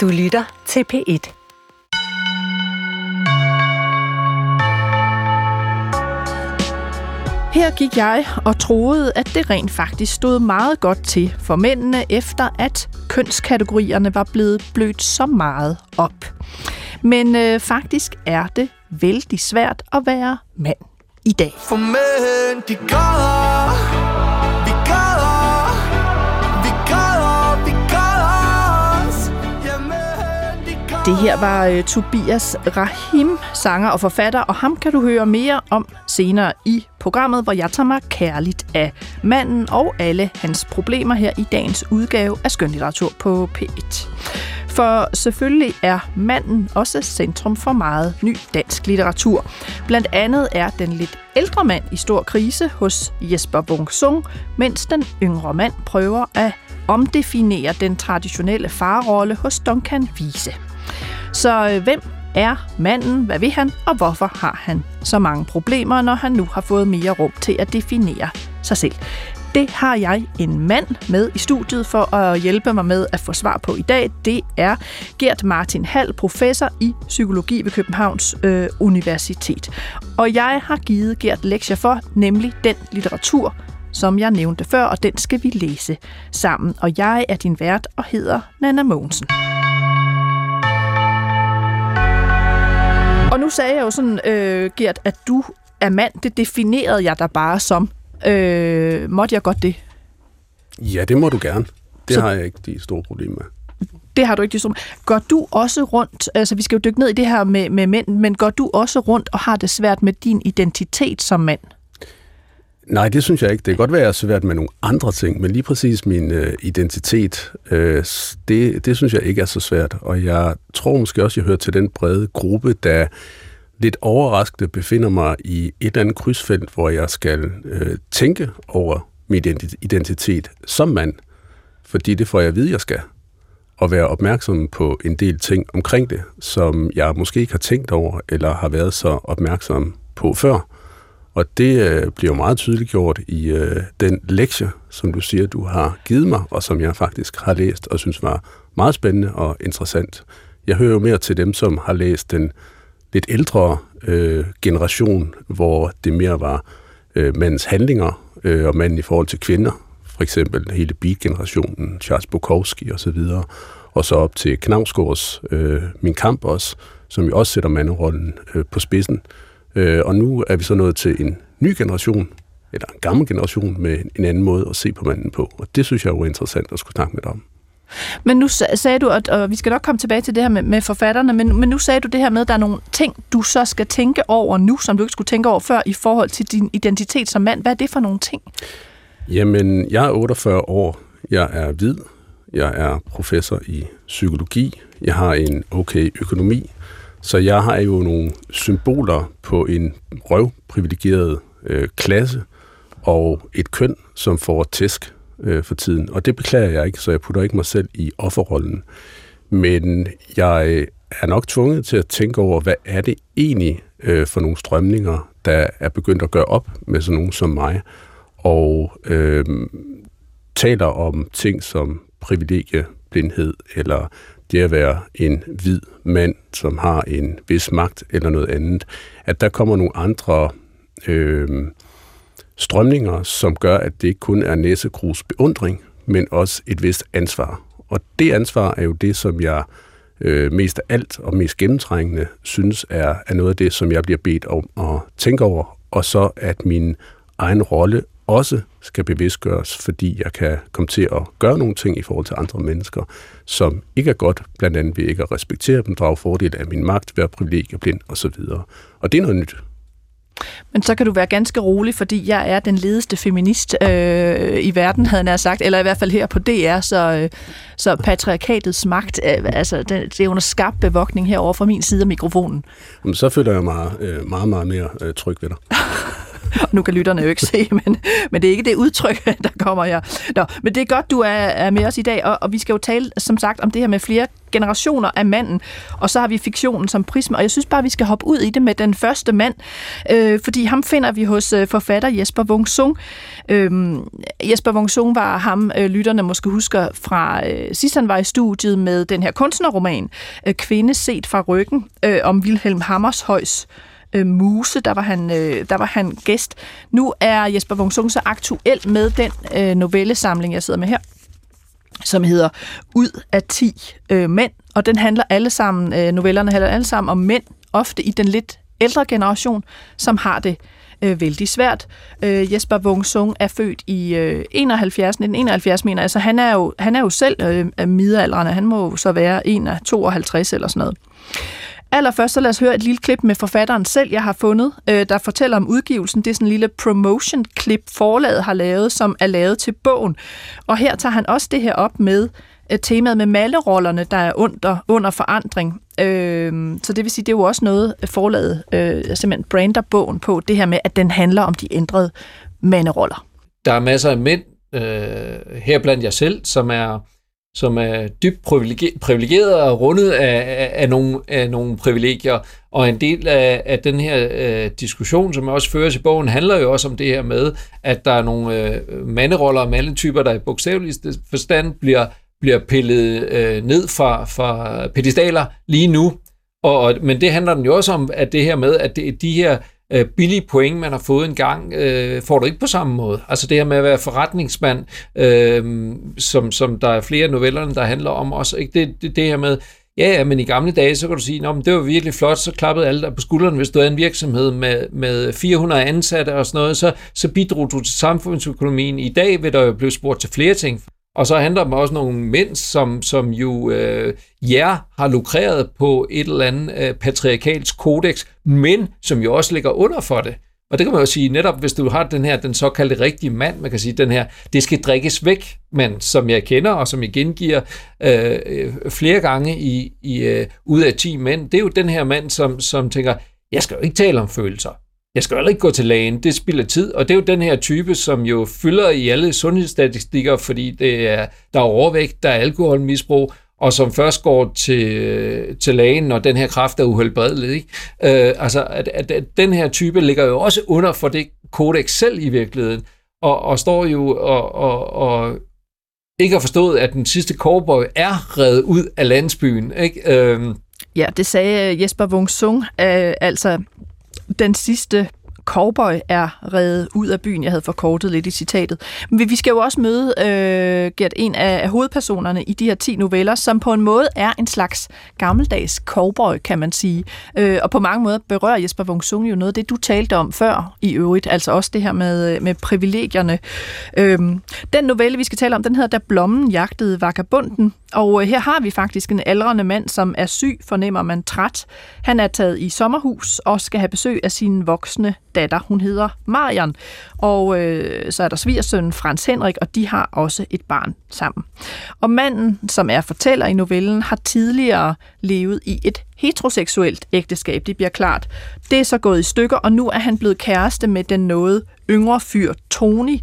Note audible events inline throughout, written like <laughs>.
Du lytter til P1. Her gik jeg og troede, at det rent faktisk stod meget godt til for mændene, efter at kønskategorierne var blevet blødt så meget op. Men øh, faktisk er det vældig svært at være mand i dag. For mænd, de græder Det her var øh, Tobias Rahim, sanger og forfatter, og ham kan du høre mere om senere i programmet, hvor jeg tager mig kærligt af manden og alle hans problemer her i dagens udgave af Skønlitteratur på P1. For selvfølgelig er manden også centrum for meget ny dansk litteratur. Blandt andet er den lidt ældre mand i stor krise hos Jesper Wung mens den yngre mand prøver at omdefinere den traditionelle farrolle hos Duncan Vise. Så øh, hvem er manden? Hvad vil han? Og hvorfor har han så mange problemer, når han nu har fået mere rum til at definere sig selv? Det har jeg en mand med i studiet for at hjælpe mig med at få svar på i dag. Det er Gert Martin Hall, professor i psykologi ved Københavns øh, Universitet. Og jeg har givet Gert lektier for, nemlig den litteratur, som jeg nævnte før, og den skal vi læse sammen. Og jeg er din vært og hedder Nana Mogensen. Og nu sagde jeg jo sådan, øh, Gert, at du er mand. Det definerede jeg dig bare som. Øh, måtte jeg godt det? Ja, det må du gerne. Det Så- har jeg ikke de store problemer med. Det har du ikke det som. Går du også rundt, altså vi skal jo dykke ned i det her med, med mænd, men går du også rundt og har det svært med din identitet som mand? Nej, det synes jeg ikke. Det kan godt være, at jeg er svært med nogle andre ting, men lige præcis min øh, identitet, øh, det, det synes jeg ikke er så svært. Og jeg tror måske også, jeg hører til den brede gruppe, der lidt overraskende befinder mig i et eller andet krydsfelt, hvor jeg skal øh, tænke over min identitet som mand. Fordi det får jeg at vide, jeg skal. Og være opmærksom på en del ting omkring det, som jeg måske ikke har tænkt over, eller har været så opmærksom på før. Og det øh, bliver jo meget tydeligt gjort i øh, den lektie, som du siger, du har givet mig, og som jeg faktisk har læst og synes var meget spændende og interessant. Jeg hører jo mere til dem, som har læst den lidt ældre øh, generation, hvor det mere var øh, mandens handlinger øh, og manden i forhold til kvinder. For eksempel hele Beat-generationen, Charles Bukowski osv. Og så op til Knavsgaards øh, Min Kamp også, som jo også sætter manderollen øh, på spidsen. Øh, og nu er vi så nået til en ny generation, eller en gammel generation, med en anden måde at se på manden på. Og det synes jeg jo er interessant at skulle snakke med dig om. Men nu sa- sagde du, at, og vi skal nok komme tilbage til det her med, med forfatterne, men, men nu sagde du det her med, at der er nogle ting, du så skal tænke over nu, som du ikke skulle tænke over før i forhold til din identitet som mand. Hvad er det for nogle ting? Jamen, jeg er 48 år. Jeg er hvid. Jeg er professor i psykologi. Jeg har en okay økonomi. Så jeg har jo nogle symboler på en røvprivilegeret øh, klasse og et køn, som får tæsk øh, for tiden. Og det beklager jeg ikke, så jeg putter ikke mig selv i offerrollen. Men jeg er nok tvunget til at tænke over, hvad er det egentlig øh, for nogle strømninger, der er begyndt at gøre op med sådan nogen som mig, og øh, taler om ting som privilegieblindhed, eller det at være en hvid mand, som har en vis magt eller noget andet, at der kommer nogle andre øh, strømninger, som gør, at det ikke kun er Næsekrus beundring, men også et vist ansvar. Og det ansvar er jo det, som jeg øh, mest af alt og mest gennemtrængende synes er, er noget af det, som jeg bliver bedt om at tænke over, og så at min egen rolle også skal bevidstgøres, fordi jeg kan komme til at gøre nogle ting i forhold til andre mennesker, som ikke er godt, blandt andet ved ikke at respektere dem, drage fordel af min magt, være privilegieblind osv. Og det er noget nyt. Men så kan du være ganske rolig, fordi jeg er den ledeste feminist øh, i verden, havde jeg sagt, eller i hvert fald her på DR, så, øh, så patriarkatets magt, øh, altså det, det er under skarp bevogtning herover fra min side af mikrofonen. Men så føler jeg mig øh, meget, meget mere øh, tryg ved dig. <laughs> <laughs> nu kan lytterne jo ikke se, men, men det er ikke det udtryk, <laughs> der kommer her. Nå, men det er godt, du er, er med os i dag, og, og vi skal jo tale, som sagt, om det her med flere generationer af manden, og så har vi fiktionen som prisme, og jeg synes bare, vi skal hoppe ud i det med den første mand, øh, fordi ham finder vi hos øh, forfatter Jesper Wung Sung. Øh, Jesper Wung Sung var ham, øh, lytterne måske husker fra øh, sidst han var i studiet med den her kunstnerroman, øh, Kvinde set fra ryggen, øh, om Wilhelm Hammershøjs øh, Øh, Muse, der var, han, øh, der var han gæst. Nu er Jesper Wung så aktuel med den øh, novellesamling, jeg sidder med her, som hedder Ud af 10 øh, mænd, og den handler alle sammen, øh, novellerne handler alle sammen om mænd, ofte i den lidt ældre generation, som har det øh, vældig svært. Øh, Jesper Wung Sung er født i øh, 71, 1971, mener så han er jo, han er jo selv øh, middelaldrende, han må så være 1 52 eller sådan noget. Allerførst så lad os høre et lille klip med forfatteren selv, jeg har fundet, øh, der fortæller om udgivelsen. Det er sådan en lille promotion-klip, forlaget har lavet, som er lavet til bogen. Og her tager han også det her op med øh, temaet med malerollerne, der er under, under forandring. Øh, så det vil sige, det er jo også noget, forlaget øh, simpelthen brander bogen på, det her med, at den handler om de ændrede manderoller. Der er masser af mænd, øh, her blandt jer selv, som er som er dybt privilegeret og rundet af, af, af, nogle, af nogle privilegier. Og en del af, af den her øh, diskussion, som også føres i bogen, handler jo også om det her med, at der er nogle øh, manderoller og mandetyper, der i bogstavelig forstand bliver, bliver pillet øh, ned fra, fra pedestaler lige nu. Og, og, men det handler den jo også om, at det her med, at det, de her øh, billige point, man har fået en gang, øh, får du ikke på samme måde. Altså det her med at være forretningsmand, øh, som, som der er flere novellerne, der handler om også. Ikke? Det, det, det her med, ja, ja, men i gamle dage, så kan du sige, men det var virkelig flot, så klappede alle der på skulderen, hvis du havde en virksomhed med, med 400 ansatte og sådan noget, så, så bidrog du til samfundsøkonomien. I dag vil der jo blive spurgt til flere ting. Og så handler det også nogle mænd, som, som jo øh, jer har lukreret på et eller andet øh, patriarkalsk kodex, men som jo også ligger under for det. Og det kan man jo sige, netop hvis du har den her, den såkaldte rigtige mand, man kan sige, den her, det skal drikkes væk, men som jeg kender, og som jeg gengiver øh flere gange i, i øh, ud af 10 mænd, det er jo den her mand, som, som tænker, jeg skal jo ikke tale om følelser. Jeg skal jo ikke gå til lægen, det spilder tid, og det er jo den her type, som jo fylder i alle sundhedsstatistikker, fordi det er, der er overvægt, der er alkoholmisbrug, og som først går til, til lægen, når den her kraft er uhelbredelig. Ikke? Øh, altså, at, at, at den her type ligger jo også under for det kodex selv i virkeligheden, og, og står jo og, og, og ikke har forstået, at den sidste cowboy er reddet ud af landsbyen. Ikke? Øh, Ja, det sagde Jesper Wung Sung, øh, altså den sidste cowboy er reddet ud af byen. Jeg havde forkortet lidt i citatet. Men vi skal jo også møde øh, Gert, en af hovedpersonerne i de her 10 noveller, som på en måde er en slags gammeldags cowboy, kan man sige. Øh, og på mange måder berører Jesper Wungsung jo noget af det, du talte om før i øvrigt. Altså også det her med, øh, med privilegierne. Øh, den novelle, vi skal tale om, den hedder Da blommen jagtede vagabunden. Og øh, her har vi faktisk en aldrende mand, som er syg, fornemmer man træt. Han er taget i sommerhus og skal have besøg af sin voksne datter. Hun hedder Marion. Og øh, så er der svigersønnen Frans Henrik, og de har også et barn sammen. Og manden, som er fortæller i novellen, har tidligere levet i et heteroseksuelt ægteskab. Det bliver klart. Det er så gået i stykker, og nu er han blevet kæreste med den noget yngre fyr Tony,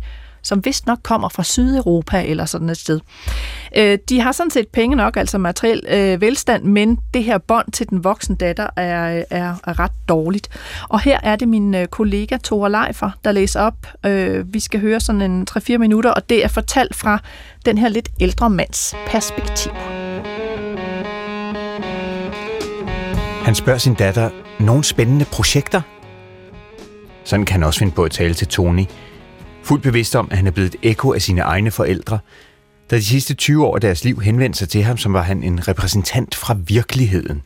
som vist nok kommer fra Sydeuropa eller sådan et sted. Øh, de har sådan set penge nok, altså materiel øh, velstand, men det her bånd til den voksne datter er, er, er ret dårligt. Og her er det min øh, kollega Tore Leifer, der læser op. Øh, vi skal høre sådan en 3-4 minutter, og det er fortalt fra den her lidt ældre mands perspektiv. Han spørger sin datter, nogle spændende projekter? Sådan kan han også finde på at tale til Tony – fuldt bevidst om, at han er blevet et ekko af sine egne forældre, da de sidste 20 år af deres liv henvendte sig til ham, som var han en repræsentant fra virkeligheden.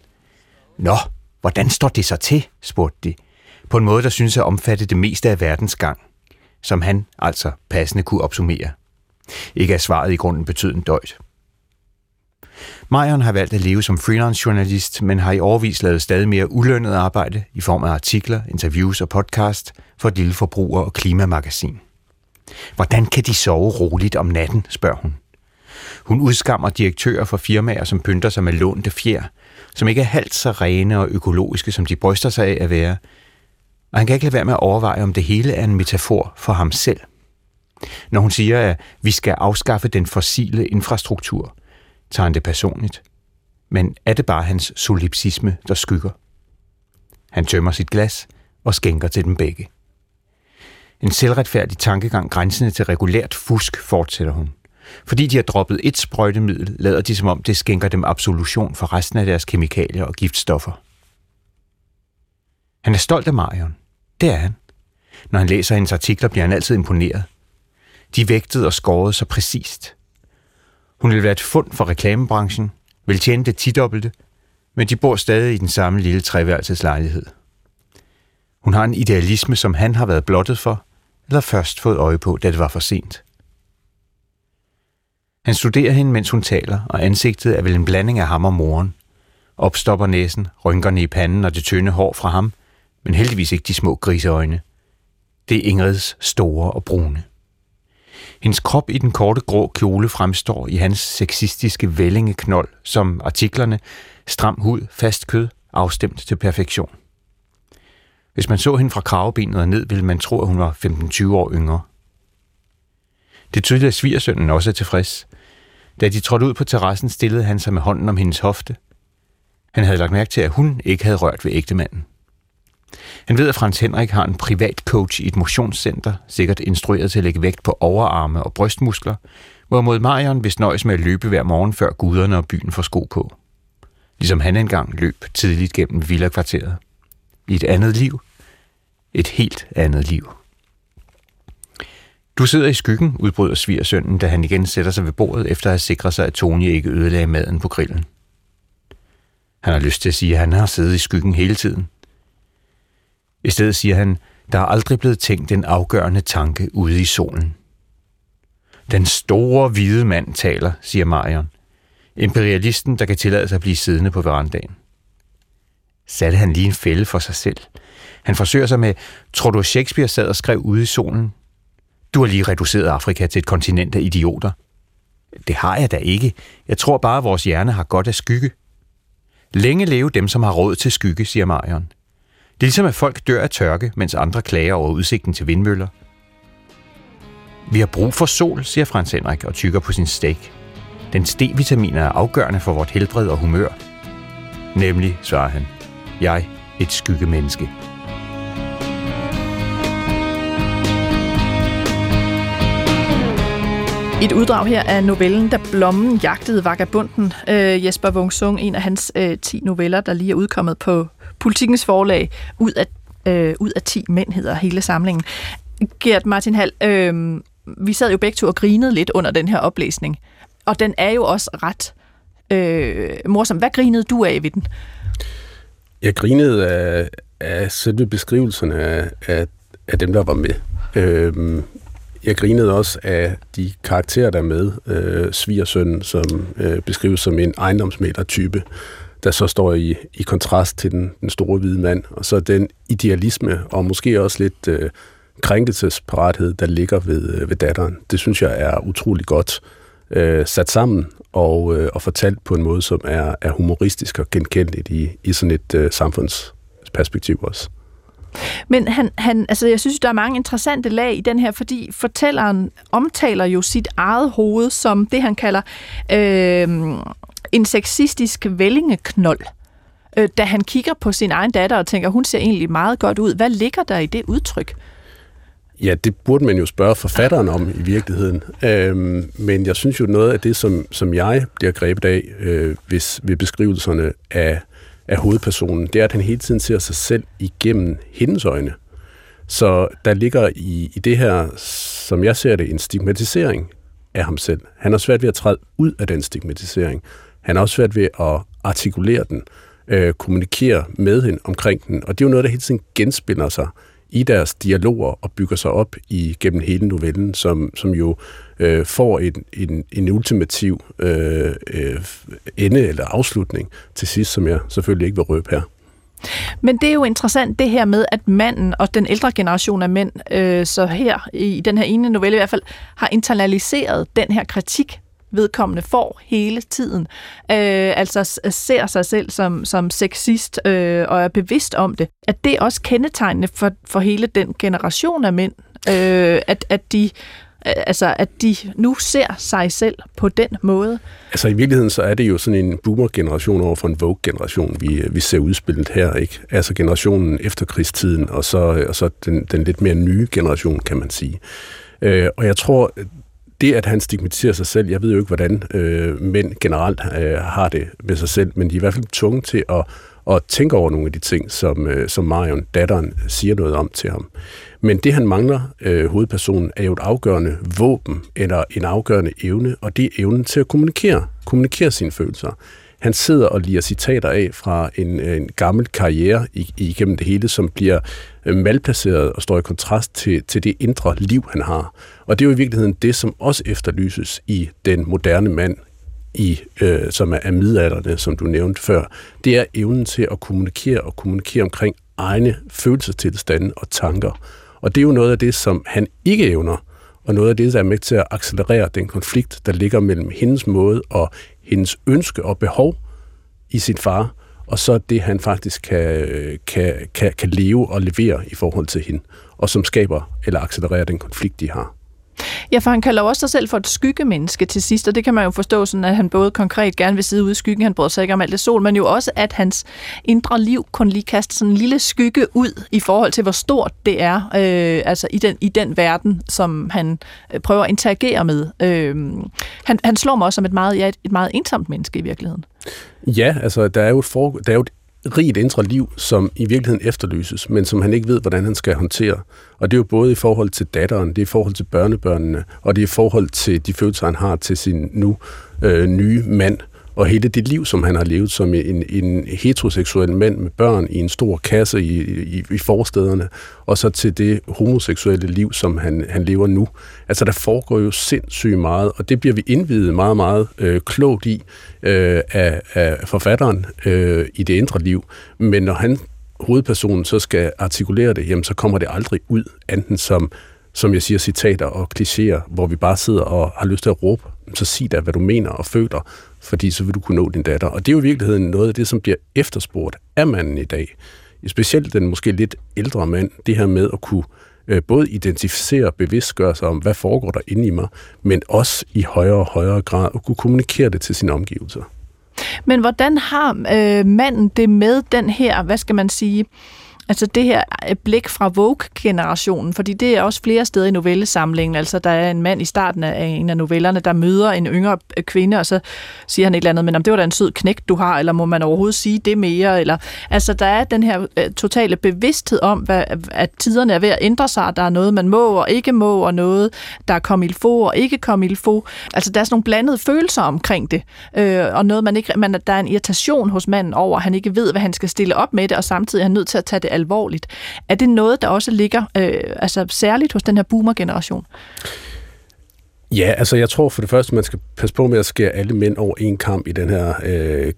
Nå, hvordan står det så til, spurgte de, på en måde, der synes at omfatte det meste af verdens gang, som han altså passende kunne opsummere. Ikke er svaret i grunden betydende døjt. Marion har valgt at leve som freelance journalist, men har i årvis lavet stadig mere ulønnet arbejde i form af artikler, interviews og podcast for et lille forbruger- og klimamagasin. Hvordan kan de sove roligt om natten, spørger hun. Hun udskammer direktører for firmaer, som pynter sig med lånte fjer, som ikke er halvt så rene og økologiske, som de bryster sig af at være. og han kan ikke lade være med at overveje, om det hele er en metafor for ham selv. Når hun siger, at vi skal afskaffe den fossile infrastruktur, tager han det personligt. Men er det bare hans solipsisme, der skygger? Han tømmer sit glas og skænker til dem begge. En selvretfærdig tankegang grænsende til regulært fusk, fortsætter hun. Fordi de har droppet et sprøjtemiddel, lader de som om det skænker dem absolution for resten af deres kemikalier og giftstoffer. Han er stolt af Marion. Det er han. Når han læser hendes artikler, bliver han altid imponeret. De vægtede og skårede så præcist. Hun vil være et fund for reklamebranchen, vil tjene det tidobbelte, men de bor stadig i den samme lille treværelseslejlighed. Hun har en idealisme, som han har været blottet for, eller først fået øje på, da det var for sent. Han studerer hende, mens hun taler, og ansigtet er vel en blanding af ham og moren. Opstopper næsen, rynkerne i panden og det tynde hår fra ham, men heldigvis ikke de små griseøjne. Det er Ingrids store og brune. Hendes krop i den korte grå kjole fremstår i hans sexistiske vællingeknold, som artiklerne, stram hud, fast kød, afstemt til perfektion. Hvis man så hende fra kravebenet og ned, ville man tro, at hun var 15-20 år yngre. Det er tydeligt, at svigersønnen også er tilfreds. Da de trådte ud på terrassen, stillede han sig med hånden om hendes hofte. Han havde lagt mærke til, at hun ikke havde rørt ved ægtemanden. Han ved, at Frans Henrik har en privat coach i et motionscenter, sikkert instrueret til at lægge vægt på overarme og brystmuskler, hvorimod Marion vil nøjes med at løbe hver morgen, før guderne og byen får sko på. Ligesom han engang løb tidligt gennem villakvarteret. I et andet liv. Et helt andet liv. Du sidder i skyggen, udbryder svigersønnen, da han igen sætter sig ved bordet, efter at have sikret sig, at Tony ikke ødelagde maden på grillen. Han har lyst til at sige, at han har siddet i skyggen hele tiden. I stedet siger han, der er aldrig blevet tænkt en afgørende tanke ude i solen. Den store hvide mand taler, siger Marion. Imperialisten, der kan tillade sig at blive siddende på verandaen. Satte han lige en fælde for sig selv. Han forsøger sig med, tror du Shakespeare sad og skrev ude i solen? Du har lige reduceret Afrika til et kontinent af idioter. Det har jeg da ikke. Jeg tror bare, at vores hjerne har godt af skygge. Længe leve dem, som har råd til skygge, siger Marion. Det er ligesom, at folk dør af tørke, mens andre klager over udsigten til vindmøller. Vi har brug for sol, siger Frans Henrik og tykker på sin steak. Den D-vitamin er afgørende for vort helbred og humør. Nemlig, svarer han. Jeg, et skyggemenneske. Et uddrag her af novellen, Da blommen jagtede vagabunden. Øh, Jesper Wungsung, en af hans øh, 10 noveller, der lige er udkommet på Politikens forlag. Ud af, øh, ud af 10 mænd hedder hele samlingen. Gert Martin Hall, øh, vi sad jo begge to og grinede lidt under den her oplæsning. Og den er jo også ret øh, morsom. Hvad grinede du af ved den? Jeg grinede af, af selve beskrivelserne af, af, af dem, der var med. Øhm, jeg grinede også af de karakterer, der er med. Øh, Svigersøn, som øh, beskrives som en ejendomsmæler-type, der så står i, i kontrast til den, den store hvide mand. Og så den idealisme, og måske også lidt øh, krænkelsesparathed, der ligger ved, øh, ved datteren. Det synes jeg er utrolig godt øh, øh, sat sammen og, øh, og fortalt på en måde, som er, er humoristisk og genkendeligt i, i sådan et øh, samfundsperspektiv også. Men han, han, altså jeg synes, der er mange interessante lag i den her, fordi fortælleren omtaler jo sit eget hoved som det, han kalder øh, en sexistisk vællingeknold. Øh, da han kigger på sin egen datter og tænker, hun ser egentlig meget godt ud. Hvad ligger der i det udtryk? Ja, det burde man jo spørge forfatteren om i virkeligheden. Øhm, men jeg synes jo, noget af det, som, som jeg bliver grebet af øh, hvis, ved beskrivelserne af af hovedpersonen, det er, at han hele tiden ser sig selv igennem hendes øjne. Så der ligger i, i det her, som jeg ser det, en stigmatisering af ham selv. Han har svært ved at træde ud af den stigmatisering. Han har også svært ved at artikulere den, øh, kommunikere med hende omkring den. Og det er jo noget, der hele tiden genspiller sig i deres dialoger og bygger sig op i gennem hele novellen, som, som jo øh, får en, en, en ultimativ øh, øh, ende eller afslutning til sidst, som jeg selvfølgelig ikke vil røbe her. Men det er jo interessant det her med, at manden og den ældre generation af mænd, øh, så her i den her ene novelle i hvert fald, har internaliseret den her kritik vedkommende får hele tiden. Øh, altså ser sig selv som, som sexist øh, og er bevidst om det. At det er også kendetegnende for, for hele den generation af mænd, øh, at, at de altså at de nu ser sig selv på den måde. Altså i virkeligheden så er det jo sådan en boomer-generation over for en Vogue-generation, vi, øh, vi ser udspillet her, ikke? Altså generationen efter krigstiden, og så, øh, og så den, den lidt mere nye generation, kan man sige. Øh, og jeg tror, det at han stigmatiserer sig selv, jeg ved jo ikke, hvordan øh, mænd generelt øh, har det med sig selv, men de er i hvert fald tunge til at, at tænke over nogle af de ting, som, øh, som Marion, datteren, siger noget om til ham. Men det, han mangler, øh, hovedpersonen, er jo et afgørende våben, eller en afgørende evne, og det er evnen til at kommunikere, kommunikere sine følelser. Han sidder og liger citater af fra en, en gammel karriere igennem det hele, som bliver øh, malplaceret og står i kontrast til, til det indre liv, han har. Og det er jo i virkeligheden det, som også efterlyses i den moderne mand, i, øh, som er, er midalderne, som du nævnte før. Det er evnen til at kommunikere og kommunikere omkring egne følelsestilstande og tanker. Og det er jo noget af det, som han ikke evner, og noget af det, der er med til at accelerere den konflikt, der ligger mellem hendes måde og hendes ønske og behov i sin far, og så det, han faktisk kan, kan, kan, kan leve og levere i forhold til hende, og som skaber eller accelererer den konflikt, de har. Ja, for han kalder også sig selv for et skyggemenneske til sidst, og det kan man jo forstå sådan, at han både konkret gerne vil sidde ude i skyggen, han bryder sig ikke om alt det sol, men jo også, at hans indre liv kun lige kaster sådan en lille skygge ud i forhold til, hvor stort det er, øh, altså i den, i den verden, som han øh, prøver at interagere med. Øh, han, han slår mig også som et meget, ja, et, et meget ensomt menneske i virkeligheden. Ja, altså der er jo et, for, der er jo et rigt indre liv, som i virkeligheden efterlyses, men som han ikke ved, hvordan han skal håndtere. Og det er jo både i forhold til datteren, det er i forhold til børnebørnene, og det er i forhold til de følelser, han har til sin nu øh, nye mand, og hele det liv, som han har levet som en, en heteroseksuel mand med børn i en stor kasse i, i, i forstederne, og så til det homoseksuelle liv, som han, han lever nu. Altså, der foregår jo sindssygt meget, og det bliver vi indvidet meget, meget øh, klogt i øh, af, af forfatteren øh, i det indre liv. Men når han, hovedpersonen, så skal artikulere det, jamen, så kommer det aldrig ud, enten som som jeg siger, citater og klichéer, hvor vi bare sidder og har lyst til at råbe, så sig da, hvad du mener og føler, fordi så vil du kunne nå din datter. Og det er jo i virkeligheden noget af det, som bliver efterspurgt af manden i dag. Specielt den måske lidt ældre mand, det her med at kunne øh, både identificere og bevidstgøre sig om, hvad foregår der inde i mig, men også i højere og højere grad at kunne kommunikere det til sine omgivelser. Men hvordan har øh, manden det med den her, hvad skal man sige, Altså det her øh, blik fra Vogue-generationen, fordi det er også flere steder i novellesamlingen. Altså der er en mand i starten af en af novellerne, der møder en yngre øh, kvinde, og så siger han et eller andet, men om det var da en sød knæk, du har, eller må man overhovedet sige det mere? Eller, altså der er den her øh, totale bevidsthed om, hvad, at tiderne er ved at ændre sig. Der er noget, man må og ikke må, og noget, der er kom få og ikke kom få. Altså der er sådan nogle blandede følelser omkring det, øh, og noget, man ikke, man, der er en irritation hos manden over, at han ikke ved, hvad han skal stille op med det, og samtidig er han nødt til at tage det alvorligt. Er det noget, der også ligger øh, altså særligt hos den her boomer-generation? Ja, altså jeg tror for det første, man skal passe på med at skære alle mænd over en kamp i den her øh,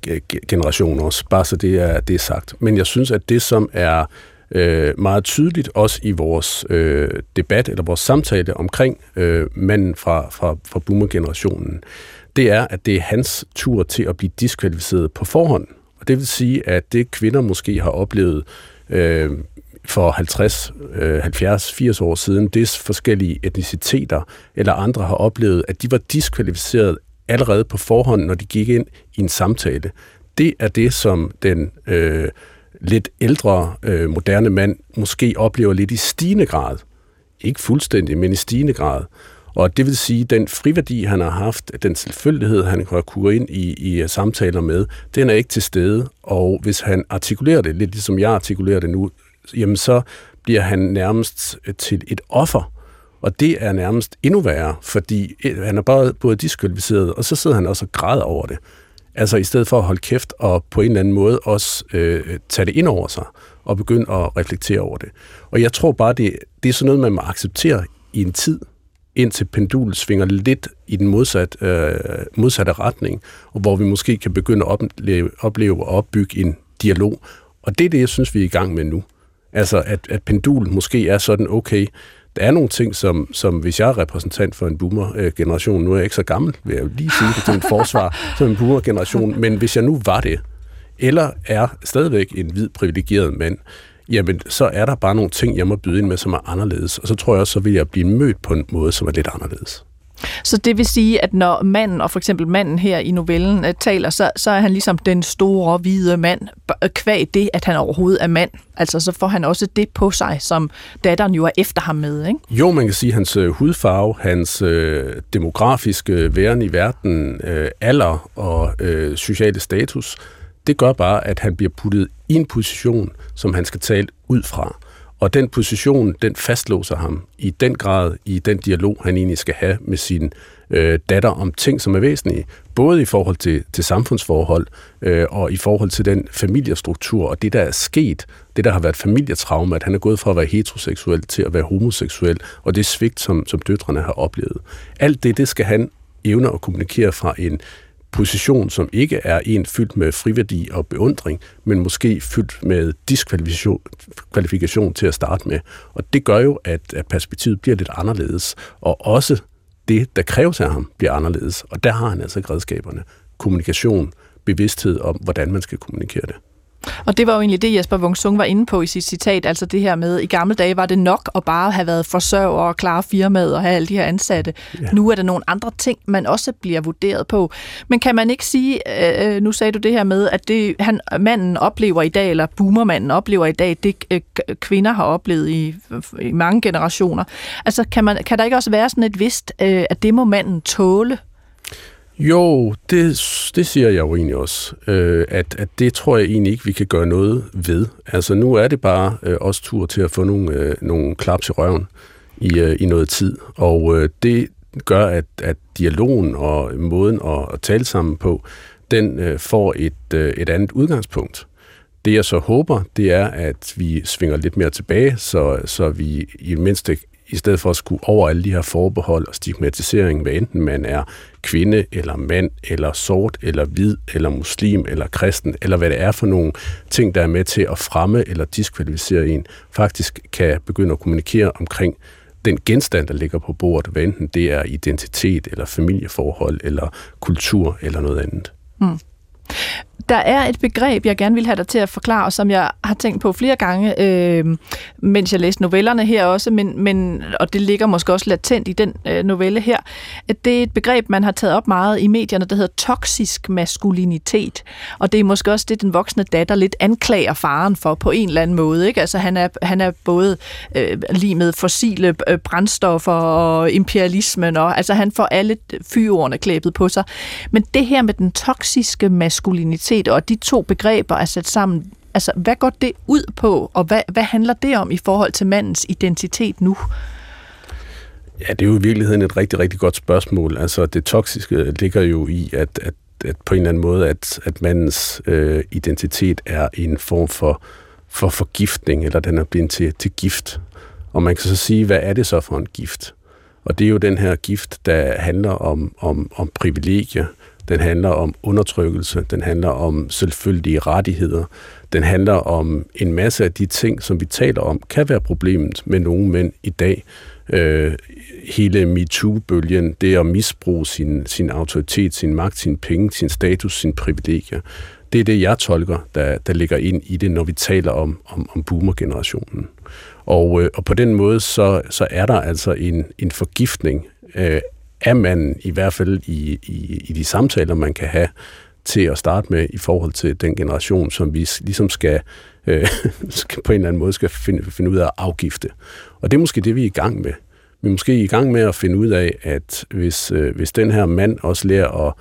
generation også, bare så det er, det er sagt. Men jeg synes, at det, som er øh, meget tydeligt, også i vores øh, debat eller vores samtale omkring øh, manden fra, fra, fra boomer-generationen, det er, at det er hans tur til at blive diskvalificeret på forhånd. Og det vil sige, at det kvinder måske har oplevet øh, for 50, øh, 70, 80 år siden, des forskellige etniciteter eller andre har oplevet, at de var diskvalificeret allerede på forhånd, når de gik ind i en samtale. Det er det, som den øh, lidt ældre, øh, moderne mand måske oplever lidt i stigende grad. Ikke fuldstændig, men i stigende grad. Og det vil sige, at den friværdi, han har haft, den selvfølgelighed, han har kunne ind i, i øh, samtaler med, den er ikke til stede. Og hvis han artikulerer det, lidt ligesom jeg artikulerer det nu, jamen så bliver han nærmest øh, til et offer. Og det er nærmest endnu værre, fordi øh, han er bare både diskvalificeret, og så sidder han også og græder over det. Altså i stedet for at holde kæft og på en eller anden måde også øh, tage det ind over sig og begynde at reflektere over det. Og jeg tror bare, det, det er sådan noget, man må acceptere i en tid, indtil pendulet svinger lidt i den modsat, øh, modsatte retning, og hvor vi måske kan begynde at opleve, opleve og opbygge en dialog. Og det er det, jeg synes, vi er i gang med nu. Altså, at, at pendulet måske er sådan, okay, der er nogle ting, som, som hvis jeg er repræsentant for en boomer-generation, nu er jeg ikke så gammel, vil jeg jo lige sige det til en forsvar, <laughs> som en boomer-generation, men hvis jeg nu var det, eller er stadigvæk en hvid privilegeret mand, jamen så er der bare nogle ting, jeg må byde ind med, som er anderledes. Og så tror jeg også, så vil jeg blive mødt på en måde, som er lidt anderledes. Så det vil sige, at når manden, og for eksempel manden her i novellen, øh, taler, så, så er han ligesom den store, hvide mand, b- kvæg det, at han overhovedet er mand. Altså, så får han også det på sig, som datteren jo er efter ham med, ikke? Jo, man kan sige, at hans øh, hudfarve, hans øh, demografiske væren i verden, øh, alder og øh, sociale status, det gør bare, at han bliver puttet i en position, som han skal tale ud fra. Og den position, den fastlåser ham i den grad i den dialog, han egentlig skal have med sin øh, datter om ting, som er væsentlige. Både i forhold til, til samfundsforhold øh, og i forhold til den familiestruktur og det, der er sket, det, der har været familietraume, at han er gået fra at være heteroseksuel til at være homoseksuel, og det svigt, som, som døtrene har oplevet. Alt det, det skal han evne at kommunikere fra en position, som ikke er en fyldt med friværdi og beundring, men måske fyldt med diskvalifikation kvalifikation til at starte med. Og det gør jo, at, at perspektivet bliver lidt anderledes, og også det, der kræves af ham, bliver anderledes. Og der har han altså redskaberne. Kommunikation, bevidsthed om, hvordan man skal kommunikere det. Og det var jo egentlig det, Jesper Wung Sung var inde på i sit citat, altså det her med, i gamle dage var det nok at bare have været forsørger og klare firmaet og have alle de her ansatte. Ja. Nu er der nogle andre ting, man også bliver vurderet på. Men kan man ikke sige, øh, nu sagde du det her med, at det han, manden oplever i dag, eller boomermanden oplever i dag, det øh, kvinder har oplevet i, i mange generationer. Altså kan, man, kan der ikke også være sådan et vist, øh, at det må manden tåle? Jo, det, det siger jeg jo egentlig også, øh, at, at det tror jeg egentlig ikke, vi kan gøre noget ved. Altså nu er det bare øh, os tur til at få nogle, øh, nogle klaps i røven i, øh, i noget tid, og øh, det gør, at, at dialogen og måden at, at tale sammen på, den øh, får et, øh, et andet udgangspunkt. Det jeg så håber, det er, at vi svinger lidt mere tilbage, så, så vi i mindste i stedet for at skulle over alle de her forbehold og stigmatisering, hvad enten man er kvinde, eller mand, eller sort, eller hvid, eller muslim, eller kristen, eller hvad det er for nogle ting, der er med til at fremme eller diskvalificere en, faktisk kan begynde at kommunikere omkring den genstand, der ligger på bordet, hvad enten det er identitet, eller familieforhold, eller kultur, eller noget andet. Mm. Der er et begreb, jeg gerne vil have dig til at forklare, som jeg har tænkt på flere gange, øh, mens jeg læste novellerne her også, men, men, og det ligger måske også latent i den øh, novelle her, at det er et begreb, man har taget op meget i medierne, der hedder toksisk maskulinitet. Og det er måske også det, den voksne datter lidt anklager faren for på en eller anden måde. Ikke? Altså han er, han er både øh, lige med fossile øh, brændstoffer og imperialismen, og altså han får alle fyrordene klæbet på sig. Men det her med den toksiske maskulinitet, seksualitet, og de to begreber er sat sammen. Altså, hvad går det ud på, og hvad, hvad handler det om i forhold til mandens identitet nu? Ja, det er jo i virkeligheden et rigtig, rigtig godt spørgsmål. Altså, det toksiske ligger jo i, at, at, at på en eller anden måde, at, at mandens øh, identitet er en form for, for forgiftning, eller den er blevet til, til gift. Og man kan så sige, hvad er det så for en gift? Og det er jo den her gift, der handler om, om, om privilegier, den handler om undertrykkelse, den handler om selvfølgelige rettigheder, den handler om en masse af de ting, som vi taler om, kan være problemet med nogle mænd i dag. Øh, hele MeToo-bølgen, det at misbruge sin, sin autoritet, sin magt, sin penge, sin status, sin privilegier, det er det, jeg tolker, der, der ligger ind i det, når vi taler om, om, om boomer-generationen. Og, øh, og på den måde, så, så er der altså en, en forgiftning øh, er man i hvert fald i, i, i de samtaler, man kan have til at starte med i forhold til den generation, som vi ligesom skal, øh, <laughs> skal på en eller anden måde skal finde, finde ud af at afgifte. Og det er måske det, vi er i gang med. Vi er måske i gang med at finde ud af, at hvis, øh, hvis den her mand også lærer at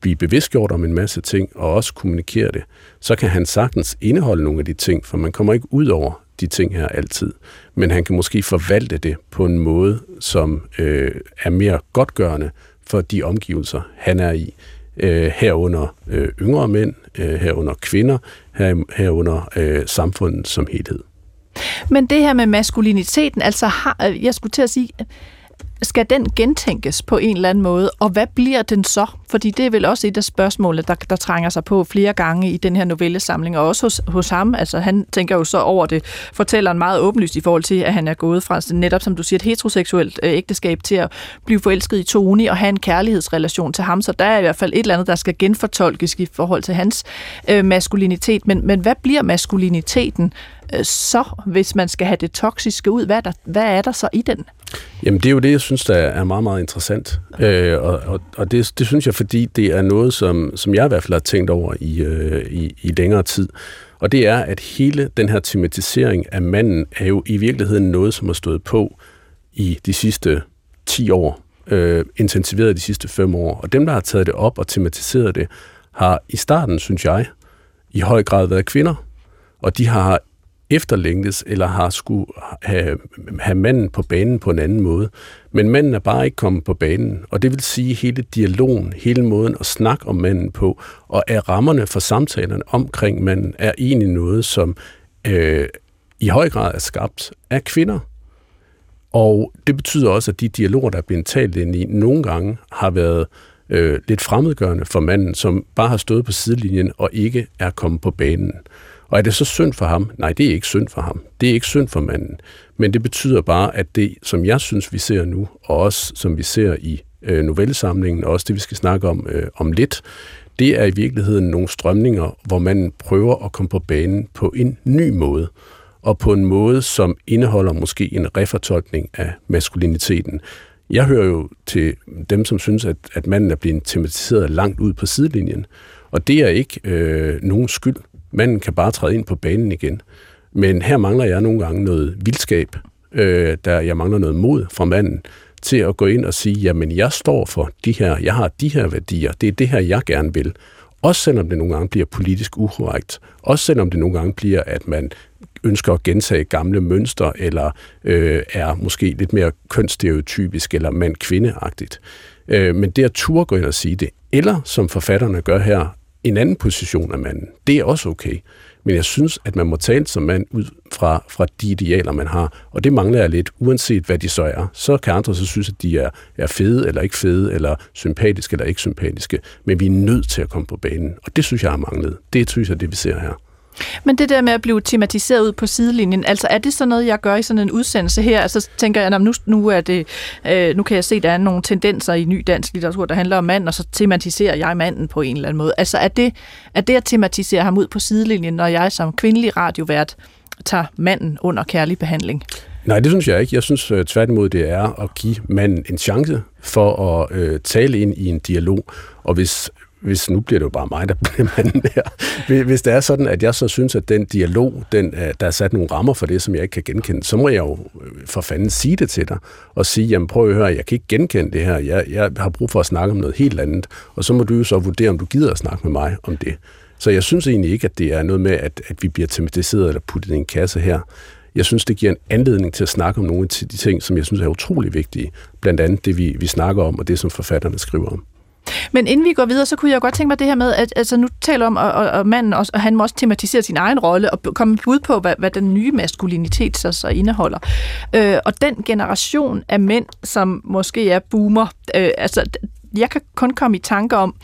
blive bevidstgjort om en masse ting, og også kommunikere det, så kan han sagtens indeholde nogle af de ting, for man kommer ikke ud over de ting her altid. Men han kan måske forvalte det på en måde, som øh, er mere godtgørende for de omgivelser, han er i. Øh, herunder øh, yngre mænd, øh, herunder kvinder, her, herunder øh, samfundet som helhed. Men det her med maskuliniteten, altså har, øh, jeg skulle til at sige, skal den gentænkes på en eller anden måde, og hvad bliver den så? Fordi det er vel også et af spørgsmålene, der, der trænger sig på flere gange i den her novellesamling, og også hos, hos ham. Altså han tænker jo så over det, fortæller en meget åbenlyst i forhold til, at han er gået fra netop, som du siger, et heteroseksuelt øh, ægteskab til at blive forelsket i Tony og have en kærlighedsrelation til ham. Så der er i hvert fald et eller andet, der skal genfortolkes i forhold til hans øh, maskulinitet. Men, men hvad bliver maskuliniteten så, hvis man skal have det toksiske ud? Hvad er der, hvad er der så i den? Jamen det er jo det, jeg synes, der er meget, meget interessant. Øh, og og, og det, det synes jeg, fordi det er noget, som, som jeg i hvert fald har tænkt over i, øh, i, i længere tid. Og det er, at hele den her tematisering af manden er jo i virkeligheden noget, som har stået på i de sidste 10 år, øh, intensiveret de sidste 5 år. Og dem, der har taget det op og tematiseret det, har i starten, synes jeg, i høj grad været kvinder. Og de har efterlængtes, eller har skulle have, have manden på banen på en anden måde. Men manden er bare ikke kommet på banen, og det vil sige hele dialogen, hele måden at snakke om manden på, og er rammerne for samtalerne omkring manden, er egentlig noget, som øh, i høj grad er skabt af kvinder. Og det betyder også, at de dialoger, der er blevet talt ind i, nogle gange har været øh, lidt fremmedgørende for manden, som bare har stået på sidelinjen og ikke er kommet på banen. Og er det så synd for ham? Nej, det er ikke synd for ham. Det er ikke synd for manden. Men det betyder bare, at det, som jeg synes, vi ser nu, og også som vi ser i øh, novellesamlingen, og også det, vi skal snakke om øh, om lidt, det er i virkeligheden nogle strømninger, hvor man prøver at komme på banen på en ny måde, og på en måde, som indeholder måske en refortolkning af maskuliniteten. Jeg hører jo til dem, som synes, at, at manden er blevet tematiseret langt ud på sidelinjen, og det er ikke øh, nogen skyld. Manden kan bare træde ind på banen igen. Men her mangler jeg nogle gange noget vildskab, øh, der jeg mangler noget mod fra manden, til at gå ind og sige, jamen jeg står for de her, jeg har de her værdier, det er det her, jeg gerne vil. Også selvom det nogle gange bliver politisk ukorrekt. Også selvom det nogle gange bliver, at man ønsker at gentage gamle mønstre, eller øh, er måske lidt mere kønsstereotypisk eller mand-kvindeagtigt. Øh, men det at turde gå ind og sige det, eller som forfatterne gør her, en anden position af manden, det er også okay. Men jeg synes, at man må tale som mand ud fra, fra de idealer, man har. Og det mangler jeg lidt, uanset hvad de så er. Så kan andre så synes, at de er, er fede eller ikke fede, eller sympatiske eller ikke sympatiske. Men vi er nødt til at komme på banen. Og det synes jeg har manglet. Det synes jeg, det vi ser her. Men det der med at blive tematiseret ud på sidelinjen, altså er det så noget, jeg gør i sådan en udsendelse her? Altså tænker jeg, nu, nu, er det, øh, nu kan jeg se, at der er nogle tendenser i ny dansk litteratur, der handler om mand, og så tematiserer jeg manden på en eller anden måde. Altså er det, er det at tematisere ham ud på sidelinjen, når jeg som kvindelig radiovært tager manden under kærlig behandling? Nej, det synes jeg ikke. Jeg synes øh, tværtimod, det er at give manden en chance for at øh, tale ind i en dialog. Og hvis hvis nu bliver det jo bare mig, der <laughs> bliver manden der. Hvis det er sådan, at jeg så synes, at den dialog, den, øh, der er sat nogle rammer for det, som jeg ikke kan genkende, så må jeg jo øh, for fanden sige det til dig, og sige, jamen prøv at høre, jeg kan ikke genkende det her, jeg, jeg har brug for at snakke om noget helt andet, og så må du jo så vurdere, om du gider at snakke med mig om det. Så jeg synes egentlig ikke, at det er noget med, at, at vi bliver tematiseret eller puttet i en kasse her. Jeg synes, det giver en anledning til at snakke om nogle af de ting, som jeg synes er utrolig vigtige. Blandt andet det, vi, vi snakker om, og det, som forfatterne skriver om. Men inden vi går videre, så kunne jeg godt tænke mig det her med, at altså, nu taler om, og, og, og manden også, og han må også tematisere sin egen rolle og komme ud på, hvad, hvad den nye maskulinitet så, så indeholder. Øh, og den generation af mænd, som måske er boomer, øh, altså jeg kan kun komme i tanke om,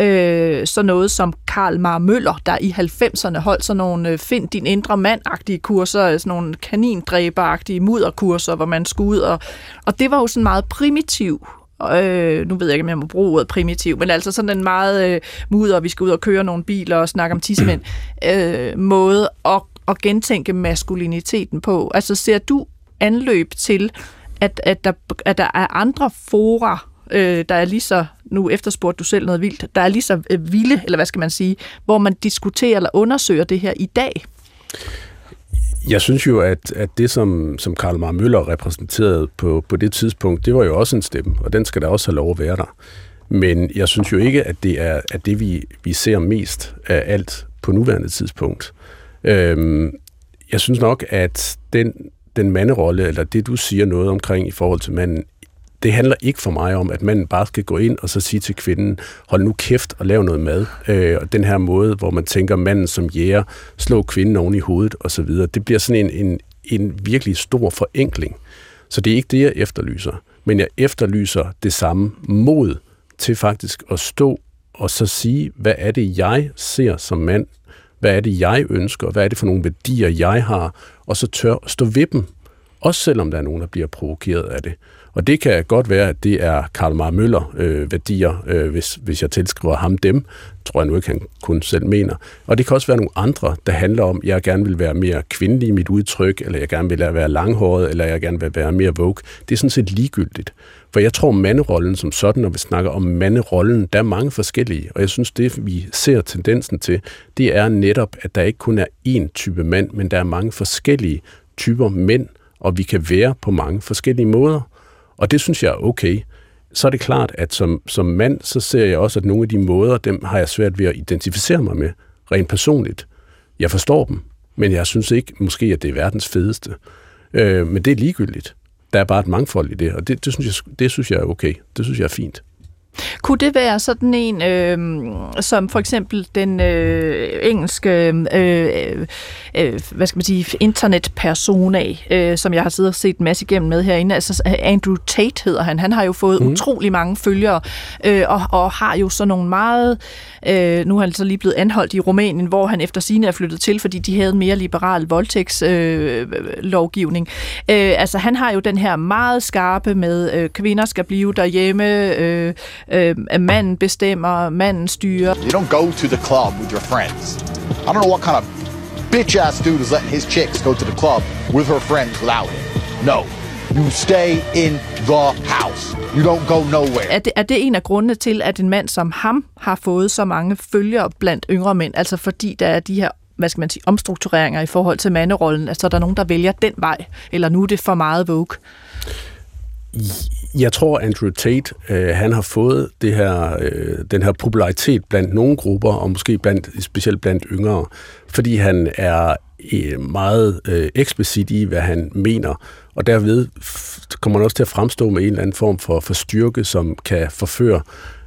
øh, sådan noget som Karl Mar Møller, der i 90'erne holdt sådan nogle øh, find din indre mand-agtige kurser, sådan nogle kanindræberagtige mudderkurser, hvor man skulle ud, og, og det var jo sådan meget primitiv Øh, nu ved jeg ikke, om jeg må bruge ordet primitiv, men altså sådan en meget øh, mudder, vi skal ud og køre nogle biler og snakke om tissemænd, <clears throat> øh, måde at, at gentænke maskuliniteten på. Altså ser du anløb til, at, at, der, at der er andre fora, øh, der er lige så, nu efterspurgte du selv noget vildt, der er lige så øh, vilde, eller hvad skal man sige, hvor man diskuterer eller undersøger det her i dag? Jeg synes jo, at, at det, som, som Karl Mar Møller repræsenterede på, på det tidspunkt, det var jo også en stemme, og den skal der også have lov at være der. Men jeg synes jo ikke, at det er at det, vi, vi ser mest af alt på nuværende tidspunkt. Øhm, jeg synes nok, at den, den manderolle, eller det du siger noget omkring i forhold til manden, det handler ikke for mig om, at manden bare skal gå ind og så sige til kvinden, hold nu kæft og lav noget mad. Øh, og den her måde, hvor man tænker manden som jæger, slå kvinden oven i hovedet osv., det bliver sådan en, en, en virkelig stor forenkling. Så det er ikke det, jeg efterlyser. men jeg efterlyser det samme mod til faktisk at stå og så sige, hvad er det, jeg ser som mand? Hvad er det, jeg ønsker? Hvad er det for nogle værdier, jeg har? Og så tør stå ved dem, også selvom der er nogen, der bliver provokeret af det. Og det kan godt være, at det er Karl Marr Møller øh, værdier, øh, hvis, hvis jeg tilskriver ham dem. Tror jeg nu ikke, han kun selv mener. Og det kan også være nogle andre, der handler om, at jeg gerne vil være mere kvindelig i mit udtryk, eller jeg gerne vil være langhåret, eller jeg gerne vil være mere vogue. Det er sådan set ligegyldigt. For jeg tror, manderollen som sådan, når vi snakker om manderollen, der er mange forskellige. Og jeg synes, det vi ser tendensen til, det er netop, at der ikke kun er én type mand, men der er mange forskellige typer mænd, og vi kan være på mange forskellige måder. Og det synes jeg er okay. Så er det klart, at som, som mand, så ser jeg også, at nogle af de måder, dem har jeg svært ved at identificere mig med, rent personligt. Jeg forstår dem, men jeg synes ikke måske, at det er verdens fedeste. Øh, men det er ligegyldigt. Der er bare et mangfold i det, og det, det, synes, jeg, det synes jeg er okay. Det synes jeg er fint. Kunne det være sådan en, øh, som for eksempel den øh, engelske, øh, øh, hvad skal man sige, internetpersona, øh, som jeg har siddet og set en masse igennem med herinde, altså Andrew Tate hedder han. Han har jo fået mm. utrolig mange følgere, øh, og, og har jo så nogle meget, øh, nu er han så lige blevet anholdt i Rumænien, hvor han efter sine er flyttet til, fordi de havde en mere liberal voldtægtslovgivning. Øh, øh, altså han har jo den her meget skarpe med, øh, kvinder skal blive derhjemme, øh, øh, at manden bestemmer, manden styrer. You don't go to the club with your friends. I don't know what kind of bitch ass dude is letting his chicks go to the club with her friends without him. No. You stay in the house. You don't go nowhere. Er det, er det en af grundene til, at en mand som ham har fået så mange følgere blandt yngre mænd? Altså fordi der er de her hvad skal man sige, omstruktureringer i forhold til manderollen? Altså der er nogen, der vælger den vej, eller nu er det for meget Vogue? Jeg tror, Andrew Tate, øh, han har fået det her, øh, den her popularitet blandt nogle grupper, og måske blandt, specielt blandt yngre, fordi han er øh, meget øh, eksplicit i, hvad han mener, og derved kommer han også til at fremstå med en eller anden form for, for styrke, som kan forføre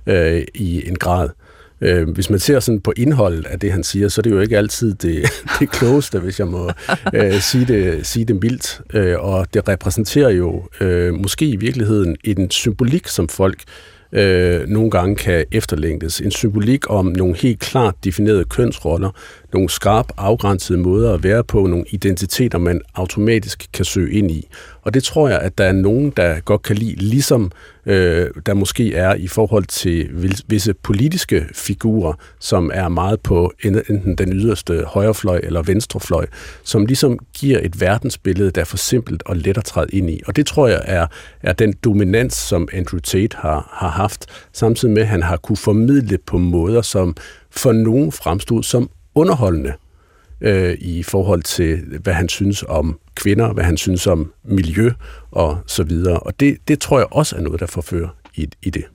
øh, i en grad. Øh, Øh, hvis man ser sådan på indholdet af det, han siger, så er det jo ikke altid det, <laughs> det klogeste, hvis jeg må øh, sige, det, sige det mildt. Øh, og det repræsenterer jo øh, måske i virkeligheden en symbolik, som folk øh, nogle gange kan efterlængtes. En symbolik om nogle helt klart definerede kønsroller, nogle skarpt afgrænsede måder at være på, nogle identiteter, man automatisk kan søge ind i. Og det tror jeg, at der er nogen, der godt kan lide, ligesom øh, der måske er i forhold til visse politiske figurer, som er meget på enten den yderste højrefløj eller venstrefløj, som ligesom giver et verdensbillede, der er for simpelt og let at træde ind i. Og det tror jeg er, er den dominans, som Andrew Tate har, har haft, samtidig med, at han har kunne formidle på måder, som for nogen fremstod som underholdende øh, i forhold til, hvad han synes om kvinder, hvad han synes om miljø og så videre. Og det, det tror jeg også er noget, der forfører i, i det.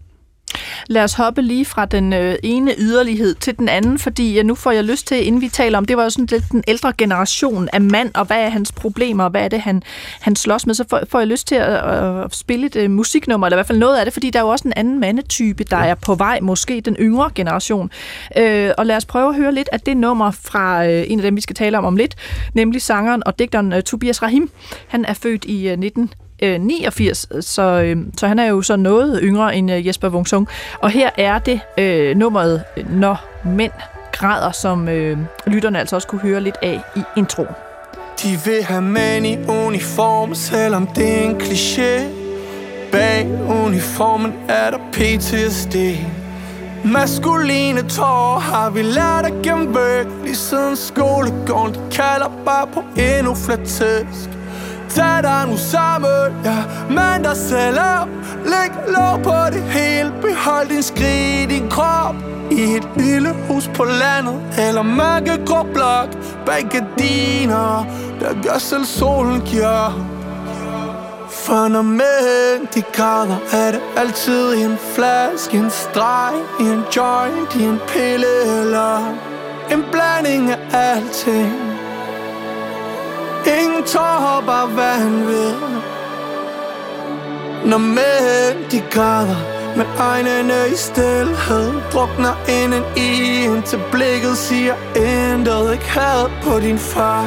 Lad os hoppe lige fra den øh, ene yderlighed til den anden, fordi ja, nu får jeg lyst til, inden vi taler om, det var jo sådan lidt den ældre generation af mand, og hvad er hans problemer, og hvad er det, han, han slås med, så får, får jeg lyst til at, at spille et uh, musiknummer, eller i hvert fald noget af det, fordi der er jo også en anden mandetype, der ja. er på vej, måske den yngre generation. Øh, og lad os prøve at høre lidt af det nummer fra øh, en af dem, vi skal tale om om lidt, nemlig sangeren og digteren øh, Tobias Rahim. Han er født i øh, 19 Øh, 89, så, øh, så han er jo så noget yngre end øh, Jesper Wungsung. Og her er det øh, nummeret Når mænd græder, som øh, lytterne altså også kunne høre lidt af i intro. De vil have mænd i uniform, selvom det er en kliché. Bag uniformen er der PTSD. Maskuline tårer har vi lært at gennem Lige siden skolegården, de kalder bare på endnu flere tæsk. Tag dig nu sammen, ja Mand dig selv op. Læg lov på det hele. Behold din skrig i din krop. I et lille hus på landet Eller mørke grå blok. Bag gardiner Der gør selv solen giver for når mænd de græder Er det altid. I en flaske, en streg I en joint, i en pille eller En blanding af alting. Ingen tårer, bare vanvid Når mænd de græder Med øjnene i stillhed Drukner inden i Indtil blikket siger intet Ikke had på din far.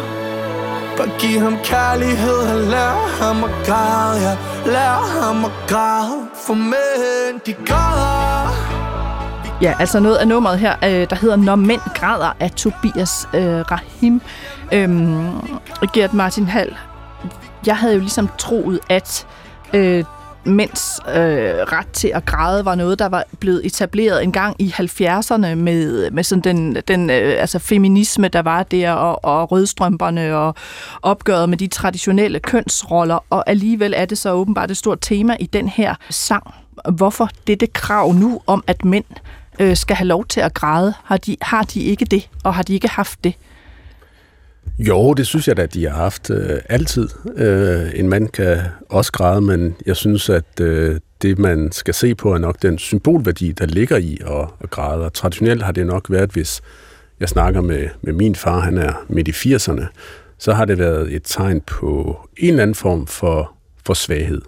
Bare giv ham kærlighed og lær ham at græde Ja, lær ham at græde. For mænd, de græder. Ja, altså noget af nummeret her, øh, der hedder Når mænd græder af Tobias øh, Rahim. Øhm, Gert Martin Hall, jeg havde jo ligesom troet, at øh, mænds øh, ret til at græde var noget, der var blevet etableret en gang i 70'erne med, med sådan den, den øh, altså feminisme, der var der, og, og rødstrømperne, og opgøret med de traditionelle kønsroller, og alligevel er det så åbenbart et stort tema i den her sang. Hvorfor dette krav nu om, at mænd øh, skal have lov til at græde? Har de, har de ikke det, og har de ikke haft det? Jo, det synes jeg da, at de har haft øh, altid. Øh, en mand kan også græde, men jeg synes, at øh, det, man skal se på, er nok den symbolværdi, der ligger i at, at græde. Og traditionelt har det nok været, hvis jeg snakker med, med min far, han er midt i 80'erne, så har det været et tegn på en eller anden form for, for svaghed.